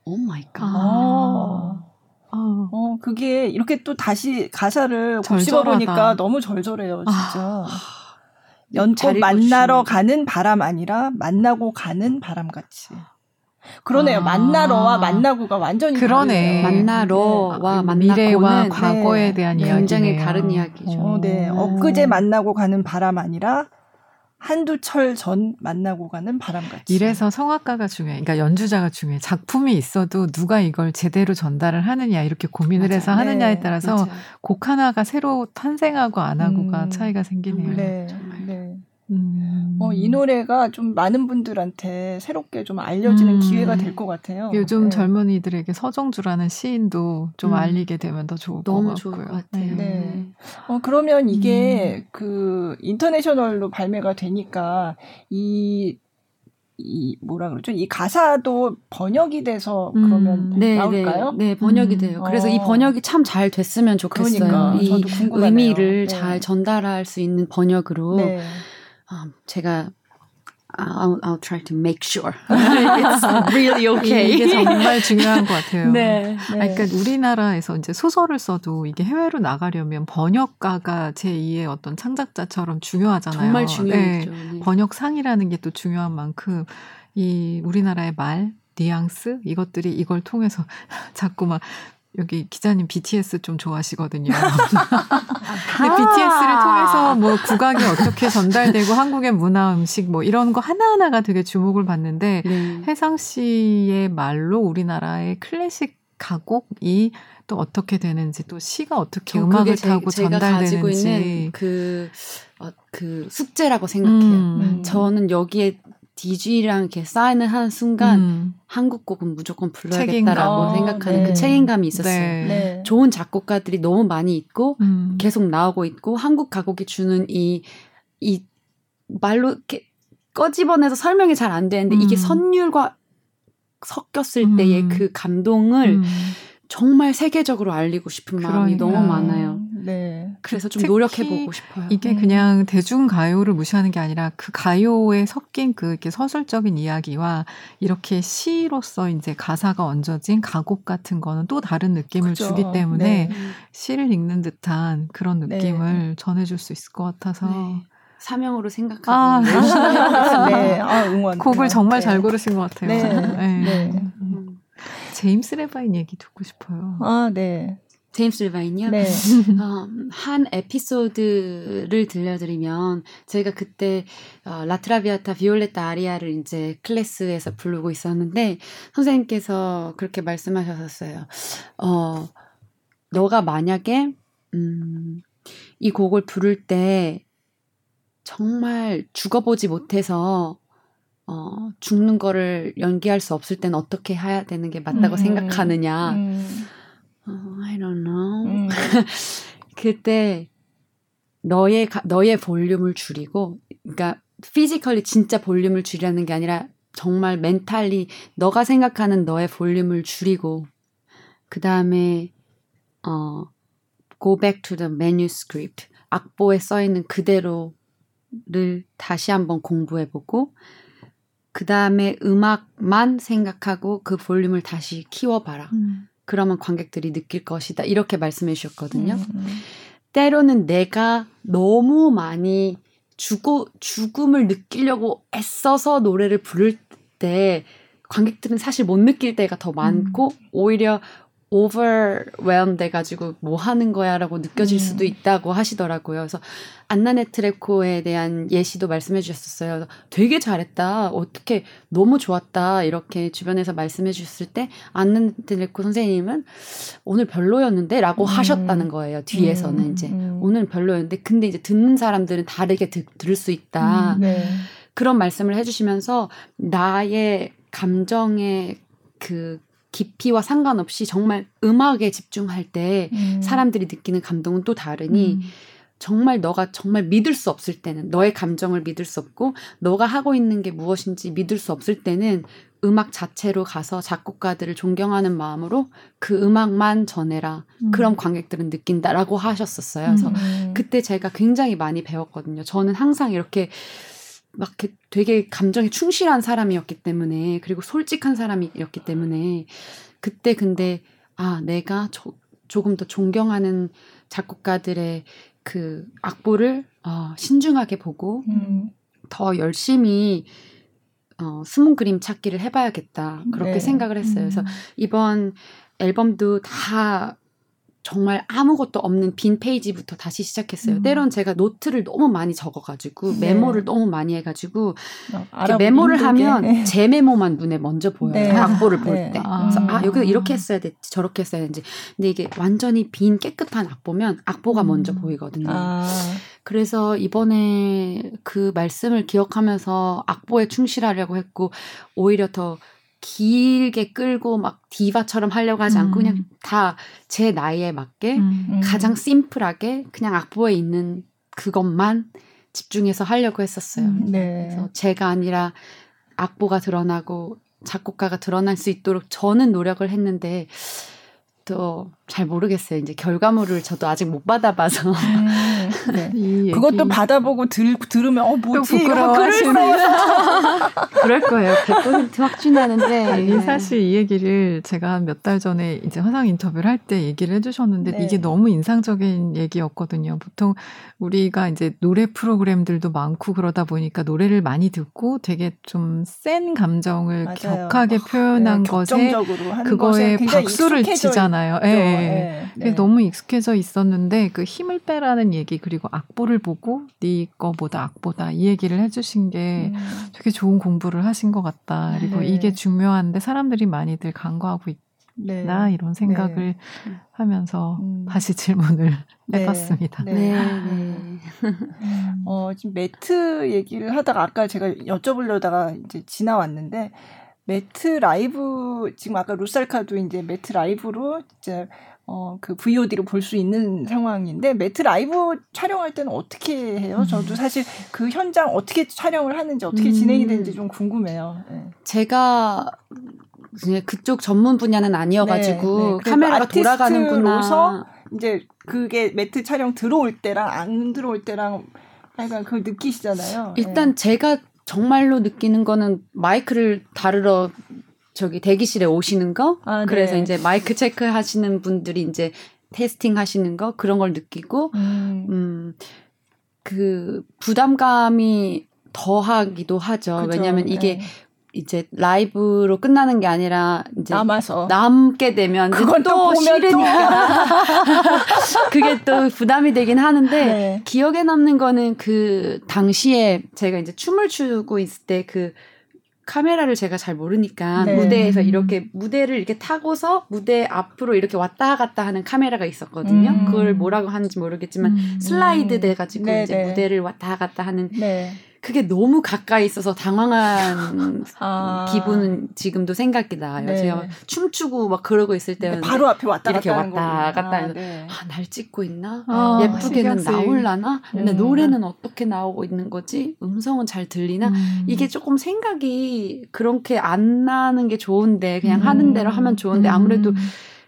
Oh my God. 어. 어, 그게 이렇게 또 다시 가사를 곱씹어 보니까 너무 절절해요, 진짜. 아. 연꽃 만나러 가는 바람 아니라 만나고 가는 바람 같이. 그러네요. 아. 만나러와 만나고가 완전히 그러네. 다르네요. 만나러와 네. 미래와 과거에 네. 대한 이야기 굉장히 다른 이야기죠. 어, 네. 엊그제 만나고 가는 바람 아니라 한두 철 전 만나고 가는 바람같이. 이래서 성악가가 중요해. 그러니까 연주자가 중요해. 작품이 있어도 누가 이걸 제대로 전달을 하느냐 이렇게 고민을 맞아. 해서 하느냐에 네. 따라서 맞아. 곡 하나가 새로 탄생하고 안 하고가 음. 차이가 생기네요. 네. 네. 음. 어, 이 노래가 좀 많은 분들한테 새롭게 좀 알려지는 음. 기회가 될 것 같아요. 요즘 네. 젊은이들에게 서정주라는 시인도 좀 음. 알리게 되면 더 좋을 것 같고요. 좋을 것 같아요. 네. 네. 어, 그러면 이게 음. 그 인터내셔널로 발매가 되니까 이이 뭐라 그러죠? 이 가사도 번역이 돼서 그러면 음. 네, 나올까요? 네, 네 번역이 음. 돼요. 그래서 어. 이 번역이 참 잘 됐으면 좋겠어요. 그러니까, 이 의미를 네. 잘 전달할 수 있는 번역으로 네. 어, 제가 I'll, I'll try to make sure [laughs] it's really okay. 이게 정말 중요한 것 같아요. [laughs] 네. 네. 아니, 그러니까 우리나라에서 이제 소설을 써도 이게 해외로 나가려면 번역가가 제2의 어떤 창작자처럼 중요하잖아요. 정말 중요하죠. 네. 네. 번역상이라는 게 또 중요한 만큼 이 우리나라의 말, 뉘앙스 이것들이 이걸 통해서 [laughs] 자꾸 막 여기 기자님 BTS 좀 좋아하시거든요. [laughs] 근데 BTS를 통해서 뭐 국악이 어떻게 전달되고 한국의 문화, 음식 뭐 이런 거 하나하나가 되게 주목을 받는데 네. 혜상 씨의 말로 우리나라의 클래식 가곡이 또 어떻게 되는지 또 시가 어떻게 음악을 타고 제, 전달되는지 가지고 있는 그, 어, 그 숙제라고 생각해요. 음. 저는 여기에 DG랑 이렇게 사인을 하는 순간 음. 한국 곡은 무조건 불러야겠다라고 책임감. 생각하는 그 네. 그 책임감이 있었어요. 네. 네. 좋은 작곡가들이 너무 많이 있고 음. 계속 나오고 있고 한국 가곡이 주는 이 이 말로 이렇게 꺼집어내서 설명이 잘 안 되는데 음. 이게 선율과 섞였을 때의 음. 그 감동을 음. 정말 세계적으로 알리고 싶은 마음이 그러니까. 너무 많아요. 네. 그래서 좀 노력해보고 싶어요. 이게 음. 그냥 대중 가요를 무시하는 게 아니라 그 가요에 섞인 그 이렇게 서술적인 이야기와 이렇게 시로서 이제 가사가 얹어진 가곡 같은 거는 또 다른 느낌을 그죠. 주기 때문에 네. 시를 읽는 듯한 그런 네. 느낌을 네. 전해줄 수 있을 것 같아서. 네. 사명으로 생각하고 아, [laughs] 네, 아, 응원. 곡을 정말 네. 잘 고르신 것 같아요. 네. 제임스 레바인 얘기 듣고 싶어요. 아, 네. 제임스 레바인이요? 네. [laughs] 어, 한 에피소드를 들려드리면 저희가 그때 어, 라트라비아타 비올레타 아리아를 이제 클래스에서 부르고 있었는데 선생님께서 그렇게 말씀하셨었어요. 어, 너가 만약에 음, 이 곡을 부를 때 정말 죽어보지 못해서 어, 죽는 거를 연기할 수 없을 땐 어떻게 해야 되는 게 맞다고 음, 생각하느냐. 음. 어, I don't know. 음. [laughs] 그때 너의 너의 볼륨을 줄이고, 그러니까 physically 진짜 볼륨을 줄이라는 게 아니라 정말 mentally 너가 생각하는 너의 볼륨을 줄이고, 그 다음에 어 go back to the manuscript 악보에 써 있는 그대로를 다시 한번 공부해보고 그 다음에 음악만 생각하고 그 볼륨을 다시 키워봐라. 음. 그러면 관객들이 느낄 것이다. 이렇게 말씀해 주셨거든요. 음. 음. 때로는 내가 너무 많이 죽어, 죽음을 느끼려고 애써서 노래를 부를 때 관객들은 사실 못 느낄 때가 더 많고 음. 오히려 overwhelmed 돼가지고 뭐 하는 거야라고 느껴질 음. 수도 있다고 하시더라고요. 그래서 안나네 트레코에 대한 예시도 말씀해 주셨었어요. 되게 잘했다. 어떻게 너무 좋았다. 이렇게 주변에서 말씀해 주셨을 때 안나네 트레코 선생님은 오늘 별로였는데 라고 음. 하셨다는 거예요. 뒤에서는 음. 이제 음. 오늘 별로였는데 근데 이제 듣는 사람들은 다르게 드, 들을 수 있다. 음, 네. 그런 말씀을 해주시면서 나의 감정의 그 깊이와 상관없이 정말 음악에 집중할 때 음. 사람들이 느끼는 감동은 또 다르니 음. 정말 너가 정말 믿을 수 없을 때는 너의 감정을 믿을 수 없고 너가 하고 있는 게 무엇인지 믿을 수 없을 때는 음악 자체로 가서 작곡가들을 존경하는 마음으로 그 음악만 전해라. 음. 그럼 관객들은 느낀다라고 하셨었어요. 그래서 음. 그때 제가 굉장히 많이 배웠거든요. 저는 항상 이렇게 막 되게 감정에 충실한 사람이었기 때문에 그리고 솔직한 사람이었기 때문에 그때 근데 아 내가 조, 조금 더 존경하는 작곡가들의 그 악보를 어, 신중하게 보고 음. 더 열심히 어, 숨은 그림 찾기를 해봐야겠다 그렇게 네. 생각을 했어요. 그래서 음. 이번 앨범도 다 정말 아무것도 없는 빈 페이지부터 다시 시작했어요. 음. 때론 제가 노트를 너무 많이 적어가지고 네. 메모를 너무 많이 해가지고 어, 메모를 힘들게. 하면 네. 제 메모만 눈에 먼저 보여요. 네. 악보를 볼 네. 때. 아. 그래서 아 여기서 이렇게 했어야 됐지 저렇게 했어야 되는지. 근데 이게 완전히 빈 깨끗한 악보면 악보가 음. 먼저 보이거든요. 아. 그래서 이번에 그 말씀을 기억하면서 악보에 충실하려고 했고 오히려 더 길게 끌고 막 디바처럼 하려고 하지 않고 음. 그냥 다 제 나이에 맞게 음, 음. 가장 심플하게 그냥 악보에 있는 그것만 집중해서 하려고 했었어요. 음, 네. 그래서 제가 아니라 악보가 드러나고 작곡가가 드러날 수 있도록 저는 노력을 했는데 그것도 잘 모르겠어요. 이제 결과물을 저도 아직 못 받아봐서. 음, 네. [laughs] 그것도 받아보고 들, 들으면, 어, 뭐지? 부끄러워하시는. [laughs] 그럴 거예요. 100% 확신하는데. 아니, 네. 사실 이 얘기를 제가 몇달 전에 이제 화상 인터뷰를 할 때 얘기를 해주셨는데 네. 이게 너무 인상적인 얘기였거든요. 보통 우리가 이제 노래 프로그램들도 많고 그러다 보니까 노래를 많이 듣고 되게 좀 센 감정을 맞아요. 격하게 표현한 네, 것에 그거에 박수를 치잖아요. 예. 네. 네. 너무 익숙해져 있었는데 그 힘을 빼라는 얘기 그리고 악보를 보고 네 거보다 악보다 이 얘기를 해주신 게 음. 되게 좋은 공부를 하신 것 같다. 그리고 네. 이게 중요한데 사람들이 많이들 간과하고 있나 네. 이런 생각을 네. 하면서 음. 다시 질문을 네. 해봤습니다. 네. 네. 음. 어, 지금 매트 얘기를 하다가 아까 제가 여쭤보려다가 이제 지나왔는데 매트 라이브 지금 아까 루살카도 이제 매트 라이브로 이제 어, 그 VOD로 볼 수 있는 상황인데, 매트 라이브 촬영할 때는 어떻게 해요? 저도 사실 그 현장 어떻게 촬영을 하는지, 어떻게 음. 진행이 되는지 좀 궁금해요. 네. 제가 그쪽 전문 분야는 아니어가지고, 네, 네. 카메라가 돌아가는구나. 이제 그게 매트 촬영 들어올 때랑 안 들어올 때랑 약간 그걸 느끼시잖아요. 일단 네. 제가 정말로 느끼는 거는 마이크를 다루러 저기 대기실에 오시는 거 아, 네. 그래서 이제 마이크 체크 하시는 분들이 이제 테스팅 하시는 거 그런 걸 느끼고 음, 음 그 부담감이 더하기도 하죠. 그죠. 왜냐하면 이게 네. 이제 라이브로 끝나는 게 아니라 이제 남아서 남게 되면 그건 또, 싫으니까 [laughs] 그게 또 부담이 되긴 하는데 네. 기억에 남는 거는 그 당시에 제가 이제 춤을 추고 있을 때 그 카메라를 제가 잘 모르니까 네. 무대에서 이렇게 무대를 이렇게 타고서 무대 앞으로 이렇게 왔다 갔다 하는 카메라가 있었거든요. 음. 그걸 뭐라고 하는지 모르겠지만 음. 슬라이드 돼가지고 네, 이제 네. 무대를 왔다 갔다 하는 네. 그게 너무 가까이 있어서 당황한 아. 기분은 지금도 생각이 나요. 네. 제가 춤추고 막 그러고 있을 때는 바로 앞에 왔다 이렇게 왔다 갔다 아, 네. 아, 날 찍고 있나? 아, 예쁘게는 나올라나? 근데 음. 노래는 어떻게 나오고 있는 거지? 음성은 잘 들리나? 음. 이게 조금 생각이 그렇게 안 나는 게 좋은데 그냥 음. 하는 대로 하면 좋은데 아무래도 음.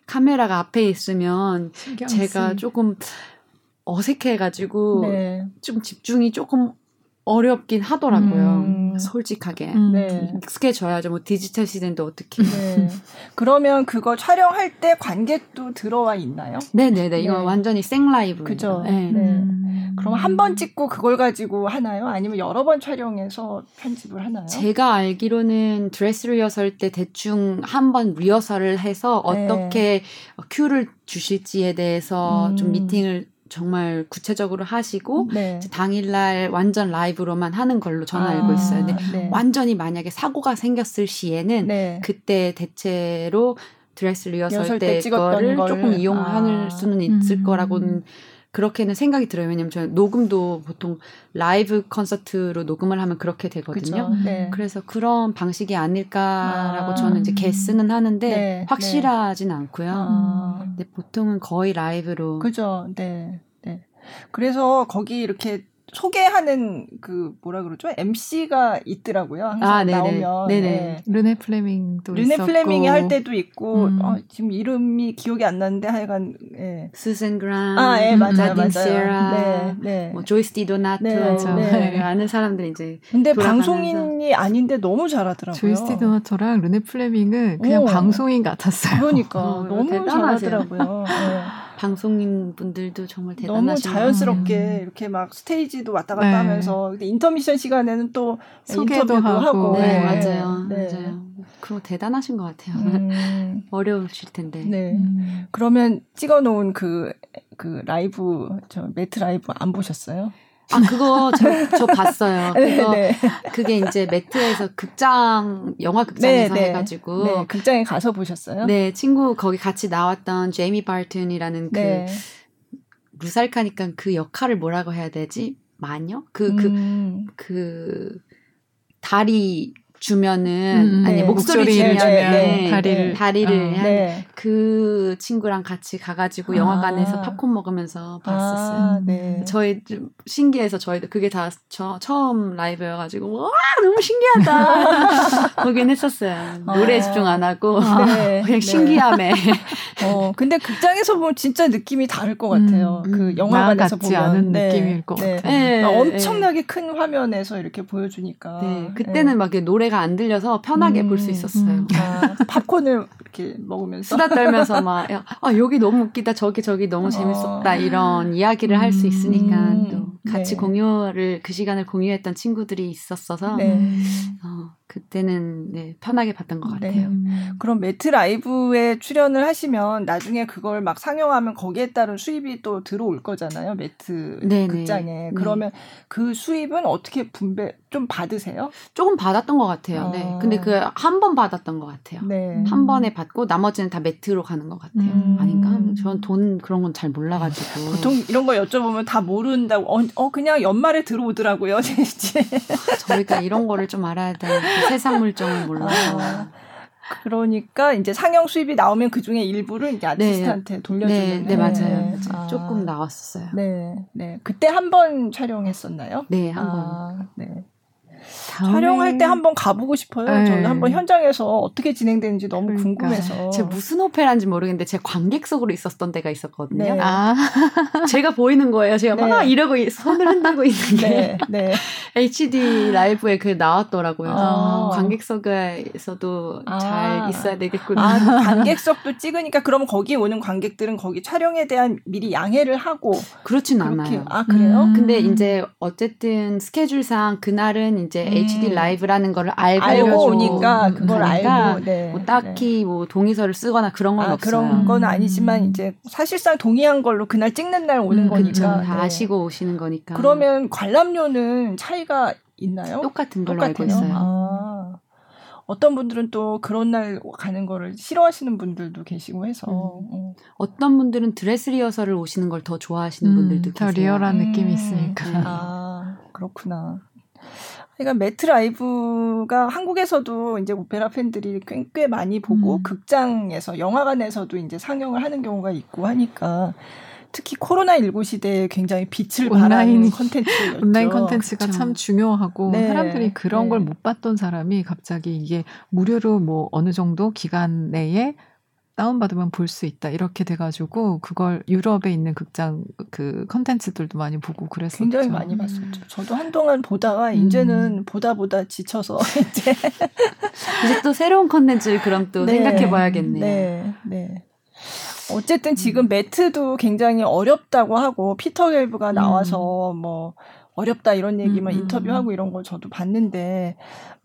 카메라가 앞에 있으면 제가 조금 어색해가지고 네. 좀 집중이 조금 어렵긴 하더라고요. 음. 솔직하게. 음. 네. 익숙해져야죠. 뭐 디지털 시대인데 어떻게. 네. 그러면 그거 촬영할 때 관객도 들어와 있나요? 네네네. 네. 이건 완전히 생라이브. 그죠. 네. 네. 음. 그럼 한 번 찍고 그걸 가지고 하나요? 아니면 여러 번 촬영해서 편집을 하나요? 제가 알기로는 드레스 리허설 때 대충 한 번 리허설을 해서 네. 어떻게 큐를 주실지에 대해서 음. 좀 미팅을 정말 구체적으로 하시고 네. 당일날 완전 라이브로만 하는 걸로 저는 아, 알고 있어요. 근데 네. 완전히 만약에 사고가 생겼을 시에는 네. 그때 대체로 드레스 리허설 때, 때 거를 조금 이용할 아. 수는 있을 음. 거라고는 그렇게는 생각이 들어요. 왜냐면 저는 녹음도 보통 라이브 콘서트로 녹음을 하면 그렇게 되거든요. 네. 그래서 그런 방식이 아닐까라고 아. 저는 이제 guess는 하는데 네. 확실하진 네. 않고요. 아. 근데 보통은 거의 라이브로. 그죠. 네. 네. 그래서 거기 이렇게 소개하는 그 뭐라 그러죠? MC가 있더라고요. 항상 아, 나오면. 네네. 네. 르네 플레밍도 르네 있었고. 플레밍이 할 때도 있고 음. 어, 지금 이름이 기억이 안 나는데 하여간 예. 수잔 그레이엄, 아, 예, 맞아요, 맞아요. 세라, 네, 네. 뭐 조이스 디도나트 네, 네. 아는 [laughs] 사람들 이제. 근데 방송인이 아닌데 너무 잘하더라고요. 조이스 디도나트랑 르네 플레밍은 그냥 오. 방송인 같았어요. 그러니까 어, 너무 대단하세요. 잘하더라고요. 네. 방송인 분들도 정말 대단하시고 너무 자연스럽게 음. 이렇게 막 스테이지도 왔다 갔다 네. 하면서 근데 인터미션 시간에는 또 소개도 하고, 하고. 네, 네. 맞아요 네. 맞아요 그거 대단하신 것 같아요 음. [laughs] 어려우실 텐데 네 음. 그러면 찍어놓은 그그 그 라이브 저 매트 라이브 안 보셨어요? 아, 그거 저, 저 봤어요. [laughs] 네, 그거, 네, 네. 그게 이제 매트에서 극장, 영화 극장에서 네, 네. 해가지고. 네, 극장에 가서 보셨어요? 네, 친구 거기 같이 나왔던 제이미 바튼이라는 그, 루살카니까 그 역할을 뭐라고 해야 되지? 마녀? 그, 그, 음. 그, 다리 주면은 음, 아니 네. 목소리, 주면 네, 네, 다리를 다리를 아, 네. 그 친구랑 같이 가가지고 영화관에서 아. 팝콘 먹으면서 봤었어요. 아, 네. 저희 좀 신기해서 저희도 그게 다 저 처음 라이브여가지고 와 너무 신기하다 [laughs] 보긴 했었어요. 노래에 집중 안 하고 [laughs] 그냥 신기함에. 어 근데 극장에서 보면 진짜 느낌이 다를 것 같아요. 음, 그 영화관에서 보면 않은 느낌일 것 같아요. 엄청나게 큰 화면에서 이렇게 보여주니까. 네, 그때는 막 노래 가 안 들려서 편하게 음, 볼수 있었어요. 음. 아, 팝콘을 이렇게 먹으면서 수다 떨면서 막 아, 여기 너무 웃기다 저기 저기 너무 재밌었다 어. 이런 이야기를 할 수 있으니까 음, 또 같이 네. 공유를 그 시간을 공유했던 친구들이 있었어서 네. 어, 그때는 네, 편하게 봤던 것 네. 같아요. 네. 그럼 매트 라이브에 출연을 하시면 나중에 그걸 막 상영하면 거기에 따른 수입이 또 들어올 거잖아요. 매트 네네. 극장에. 네. 그러면 그 수입은 어떻게 분배 좀 받으세요? 조금 받았던 것 같아요. 네. 아. 네. 근데 그 한 번 받았던 것 같아요. 네. 한 번에 받고 나머지는 다 매트로 가는 것 같아요. 음. 아닌가? 저는 돈 그런 건 잘 몰라가지고. 보통 이런 거 여쭤보면 다 모른다고. 어, 어 그냥 연말에 들어오더라고요. [laughs] 저희가 이런 거를 좀 알아야 돼. 세상 물정을 몰라서. 아, 그러니까 이제 상영 수입이 나오면 그 중에 일부를 이제 네. 아티스트한테 네. 돌려주는. 네, 네 맞아요. 네. 아. 조금 나왔었어요. 네, 네. 그때 한 번 촬영했었나요? 네, 한 아, 번. 네. 촬영할 때 한번 가보고 싶어요. 네. 저는 한번 현장에서 어떻게 진행되는지 너무 그러니까. 궁금해서. 제가 무슨 오페라인지 모르겠는데 제 관객석으로 있었던 때가 있었거든요. 네. 아. [laughs] 제가 보이는 거예요. 제가 네. 막 이러고 손을 흔들고 있는 [laughs] 게 네. [laughs] HD 라이브에 그 나왔더라고요. 아. 관객석에서도 아. 잘 있어야 되겠구나. 아, 관객석도 찍으니까 그러면 거기 오는 관객들은 거기 촬영에 대한 미리 양해를 하고 그렇진 않아요. 아 그래요? 음. 근데 이제 어쨌든 스케줄상 그날은 이제 음. HD 라이브라는 거를 알고, 알고 오니까 음, 그걸 알고 네. 뭐 딱히 네. 뭐 동의서를 쓰거나 그런 건 아, 없어요. 그런 건 아니지만 이제 사실상 동의한 걸로 그날 찍는 날 오는 음, 거니까 그쵸. 다 네. 아시고 오시는 거니까. 그러면 관람료는 차이가 있나요? 똑같은 걸로 똑같아요? 알고 있어요. 아. 어떤 분들은 또 그런 날 가는 거를 싫어하시는 분들도 계시고 해서 음. 어. 어떤 분들은 드레스 리허설을 오시는 걸 더 좋아하시는 음, 분들도 계세요. 더 리얼한 느낌이 있으니까. 네. 아 그렇구나. 그러니까 메트 라이브가 한국에서도 이제 오페라 팬들이 꽤, 꽤 많이 보고 음. 극장에서 영화관에서도 이제 상영을 하는 경우가 있고 하니까 특히 코로나 19 시대에 굉장히 빛을 발하는 컨텐츠였죠. 온라인 컨텐츠가 참 중요하고 네. 사람들이 그런 네. 걸 못 봤던 사람이 갑자기 이게 무료로 뭐 어느 정도 기간 내에 다운받으면 볼 수 있다 이렇게 돼가지고 그걸 유럽에 있는 극장 그 컨텐츠들도 많이 보고 그랬었죠. 굉장히 많이 봤었죠. 음. 저도 한동안 보다가 음. 이제는 보다 보다 지쳐서 [laughs] 이제 이제 또 새로운 컨텐츠를 그럼 또 네. 생각해봐야겠네요. 네, 네. 어쨌든 지금 메트도 굉장히 어렵다고 하고 피터 겔브가 나와서 음. 뭐 어렵다 이런 얘기만 음, 음, 인터뷰하고 이런 걸 저도 봤는데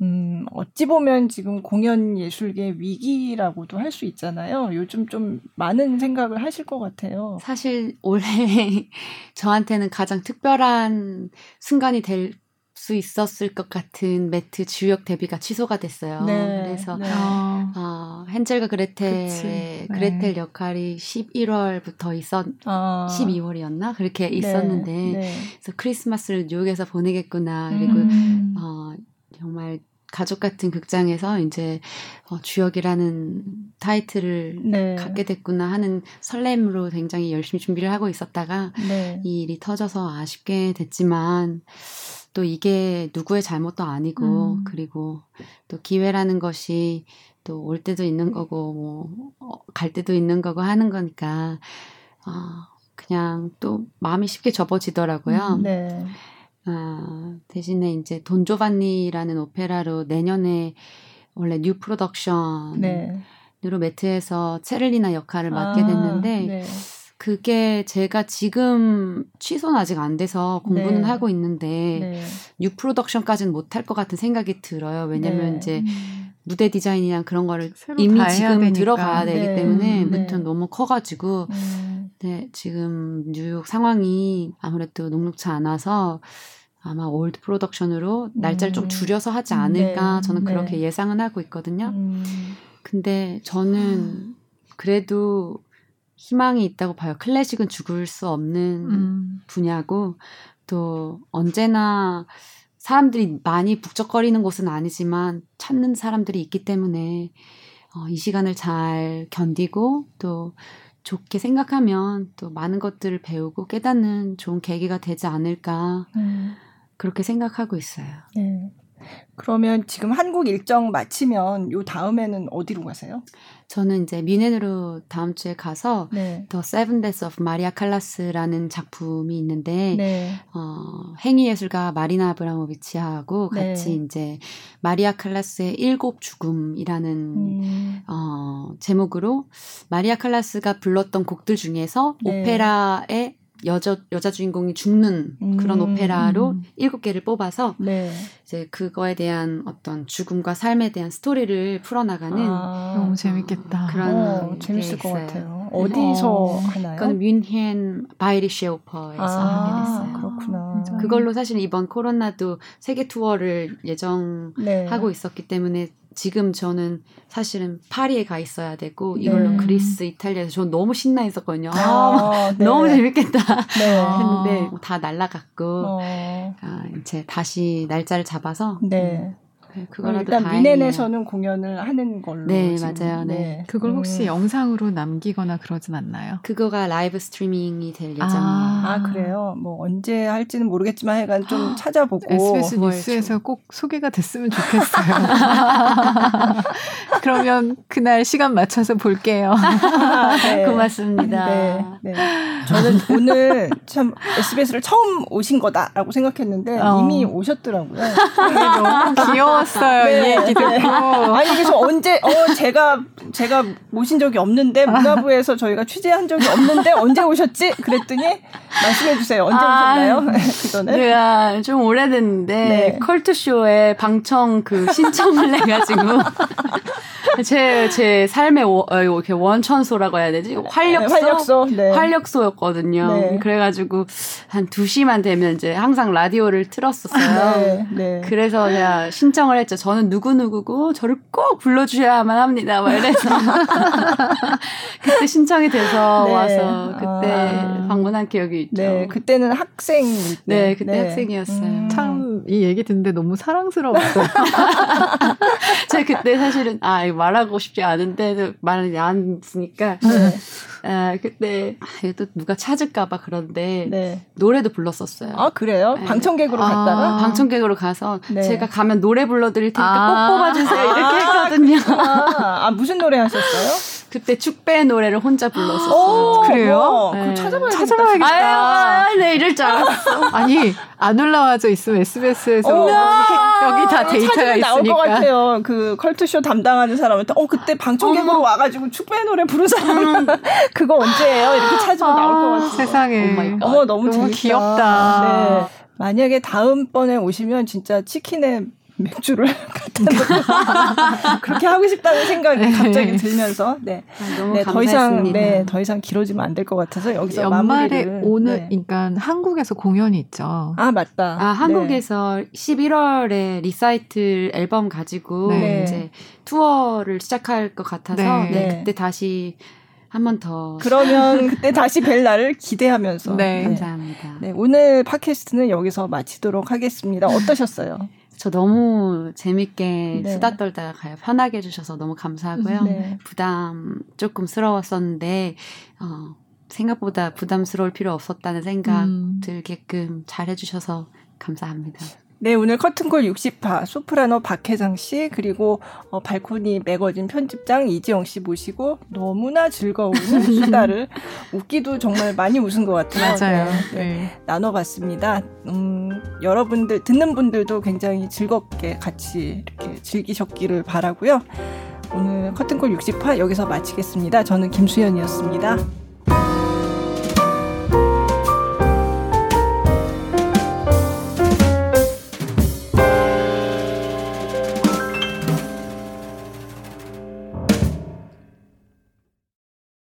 음 어찌 보면 지금 공연 예술계 위기라고도 할 수 있잖아요. 요즘 좀 많은 생각을 하실 것 같아요. 사실 올해 [laughs] 저한테는 가장 특별한 순간이 될 수 있었을 것 같은 매트 주역 데뷔가 취소가 됐어요. 네, 그래서 네. 어, 헨젤과 그레텔 그레텔 역할이 11월부터 있었 어. 12월이었나 그렇게 네, 있었는데 네. 그래서 크리스마스를 뉴욕에서 보내겠구나 그리고 음. 어, 정말 가족 같은 극장에서 이제 어, 주역이라는 타이틀을 네. 갖게 됐구나 하는 설렘으로 굉장히 열심히 준비를 하고 있었다가 네. 이 일이 터져서 아쉽게 됐지만 또 이게 누구의 잘못도 아니고 음. 그리고 또 기회라는 것이 또 올 때도 있는 거고 뭐갈 어, 때도 있는 거고 하는 거니까 어, 그냥 또 마음이 쉽게 접어지더라고요. 음, 네. 아, 대신에 이제 돈 조반니라는 오페라로 내년에 원래 new production으로 네. 메트에서 체를리나 역할을 맡게 아, 됐는데 아, 네. 그게 제가 지금 취소는 아직 안 돼서 공부는 네. 하고 있는데 네. new production까지는 못할 것 같은 생각이 들어요. 왜냐면 네. 이제 음. 무대 디자인이랑 그런 거를 이미 지금 되니까. 들어가야 되기 네. 때문에 음, 무튼 너무 커가지고 음. 네, 지금 뉴욕 상황이 아무래도 녹록치 않아서 아마 old production으로 날짜를 음. 좀 줄여서 하지 않을까 네. 저는 그렇게 네. 예상은 하고 있거든요. 음. 근데 저는 그래도 희망이 있다고 봐요. 클래식은 죽을 수 없는 음. 분야고 또 언제나 사람들이 많이 북적거리는 곳은 아니지만 찾는 사람들이 있기 때문에 어, 이 시간을 잘 견디고 또 좋게 생각하면 또 많은 것들을 배우고 깨닫는 좋은 계기가 되지 않을까 음. 그렇게 생각하고 있어요. 네. 그러면 지금 한국 일정 마치면 요 다음에는 어디로 가세요? 저는 이제 미넨으로 다음 주에 가서 네. The Seven Deaths of Maria Callas라는 작품이 있는데 네. 어, 행위 예술가 마리나 아브라모비치하고 네. 같이 이제 마리아 칼라스의 일곱 죽음이라는 음. 어, 제목으로 마리아 칼라스가 불렀던 곡들 중에서 네. 오페라의 여자 여자 주인공이 죽는 음. 그런 오페라로 음. 일곱 개를 뽑아서 네. 이제 그거에 대한 어떤 죽음과 삶에 대한 스토리를 풀어나가는 아, 너무 재밌겠다. 그런 어, 재밌을 것 같아요. 어디서 어. 하나요? 그건 뮌헨 Bayerische Oper에서 아, 하게 됐어요. 그렇구나. 그걸로 사실 이번 코로나도 세계 투어를 예정하고 네. 있었기 때문에 지금 저는 사실은 파리에 가 있어야 되고 이걸로 네. 그리스, 이탈리아에서 저는 너무 신나 있었거든요. 아, [laughs] 네. 너무 재밌겠다. 네. [laughs] 했는데 다 날라갔고 어. 아, 이제 다시 날짜를 잡아서 네. 네, 그거라도 일단 다행이에요. 미넨에서는 공연을 하는 걸로. 네, 맞아요. 네. 네. 그걸 혹시 음. 영상으로 남기거나 그러진 않나요? 그거가 라이브 스트리밍이 될 예정이에요. 아, 아 그래요? 뭐 언제 할지는 모르겠지만 약간 좀 찾아보고 SBS 뉴스에서 꼭 소개가 됐으면 좋겠어요. [laughs] 그러면 그날 시간 맞춰서 볼게요. 네. [laughs] 고맙습니다. 네, 네. 저는 오늘 참 SBS를 처음 오신 거다라고 생각했는데 어. 이미 오셨더라고요. 너무 귀여워. 들었어요. 네, 이 얘기 듣고. 네. 아니 그래서 언제 어 제가 제가 모신 적이 없는데 문화부에서 저희가 취재한 적이 없는데 언제 오셨지? 그랬더니 말씀해 주세요. 언제 아, 오셨나요? [laughs] 그 전에. 네, 좀 오래됐는데 네. 컬투 쇼에 방청 그 신청을 해 가지고 [laughs] [laughs] 제, 제 삶의 워, 어, 이렇게 원천소라고 해야 되지? 활력소? 네, 활력소. 네. 활력소였거든요. 네. 그래가지고 한 2시만 되면 이제 항상 라디오를 틀었었어요. 네, 네. 그래서 제가 신청을 했죠. 저는 누구누구고 저를 꼭 불러주셔야만 합니다. 막 이래서. [laughs] 그때 신청이 돼서 네. 와서 그때 아. 방문한 기억이 있죠. 네, 그때는 학생. 네, 그때 학생이었어요. 음. 참이 얘기 듣는데 너무 사랑스러웠어요. [laughs] 제가 그때 사실은 아, 이거 말하고 싶지 않은데 말을 안 쓰니까 네. 아, 그때 아, 또 누가 찾을까봐 그런데 네. 노래도 불렀었어요. 아 그래요? 네. 방청객으로 아, 갔다가 방청객으로 가서 네. 제가 가면 노래 불러드릴 테니까 아~ 꼭 뽑아주세요 이렇게 했거든요. 아 무슨 노래 하셨어요? 그때 축배 노래를 혼자 불렀었어요. 그래요? 네. 찾아봐야겠다. 찾아봐야겠다. 아유, 네, 이럴 줄 알았어. [laughs] 아니, 안 올라와져 있으면 SBS에서 어, 여기 다 데이터가 있으니까. 나올 것 같아요. 그 컬투쇼 담당하는 사람한테 어 그때 방청객으로 와가지고 축배 노래 부른 사람 음. [laughs] 그거 언제예요? 이렇게 찾으면 아, 나올 것 같아요. 세상에. 어머 너무, 너무 귀엽다. 네. 만약에 다음번에 오시면 진짜 치킨에 맥주를 [laughs] 갖다 [laughs] 그렇게 하고 싶다는 생각이 네. 갑자기 들면서 네, 아, 네, 더 이상 네, 더 이상 길어지면 안 될 것 같아서 여기서 연말에 마무리를, 오늘 네. 그러니까 한국에서 공연이 있죠. 아 맞다. 아 한국에서 네. 11월에 리사이틀 앨범 가지고 네. 이제 투어를 시작할 것 같아서 네, 네 그때 다시 한번 더. [laughs] 그러면 그때 다시 뵐 날을 기대하면서. 네. 감사합니다. 네, 오늘 팟캐스트는 여기서 마치도록 하겠습니다. 어떠셨어요? 저 너무 재밌게 네. 수다 떨다가 가요. 편하게 해주셔서 너무 감사하고요. 네. 부담 조금 스러웠었는데, 어, 생각보다 부담스러울 필요 없었다는 생각 음. 들게끔 잘 해주셔서 감사합니다. 네, 오늘 커튼콜 60화 소프라노 박혜정 씨 그리고 어, 발코니 매거진 편집장 이지영 씨 모시고 너무나 즐거운 [laughs] 수다를 웃기도 정말 많이 웃은 것 같아요. 맞아요. 네, 네. 나눠봤습니다. 음, 여러분들 듣는 분들도 굉장히 즐겁게 같이 이렇게 즐기셨기를 바라고요. 오늘 커튼콜 60화 여기서 마치겠습니다. 저는 김수현이었습니다.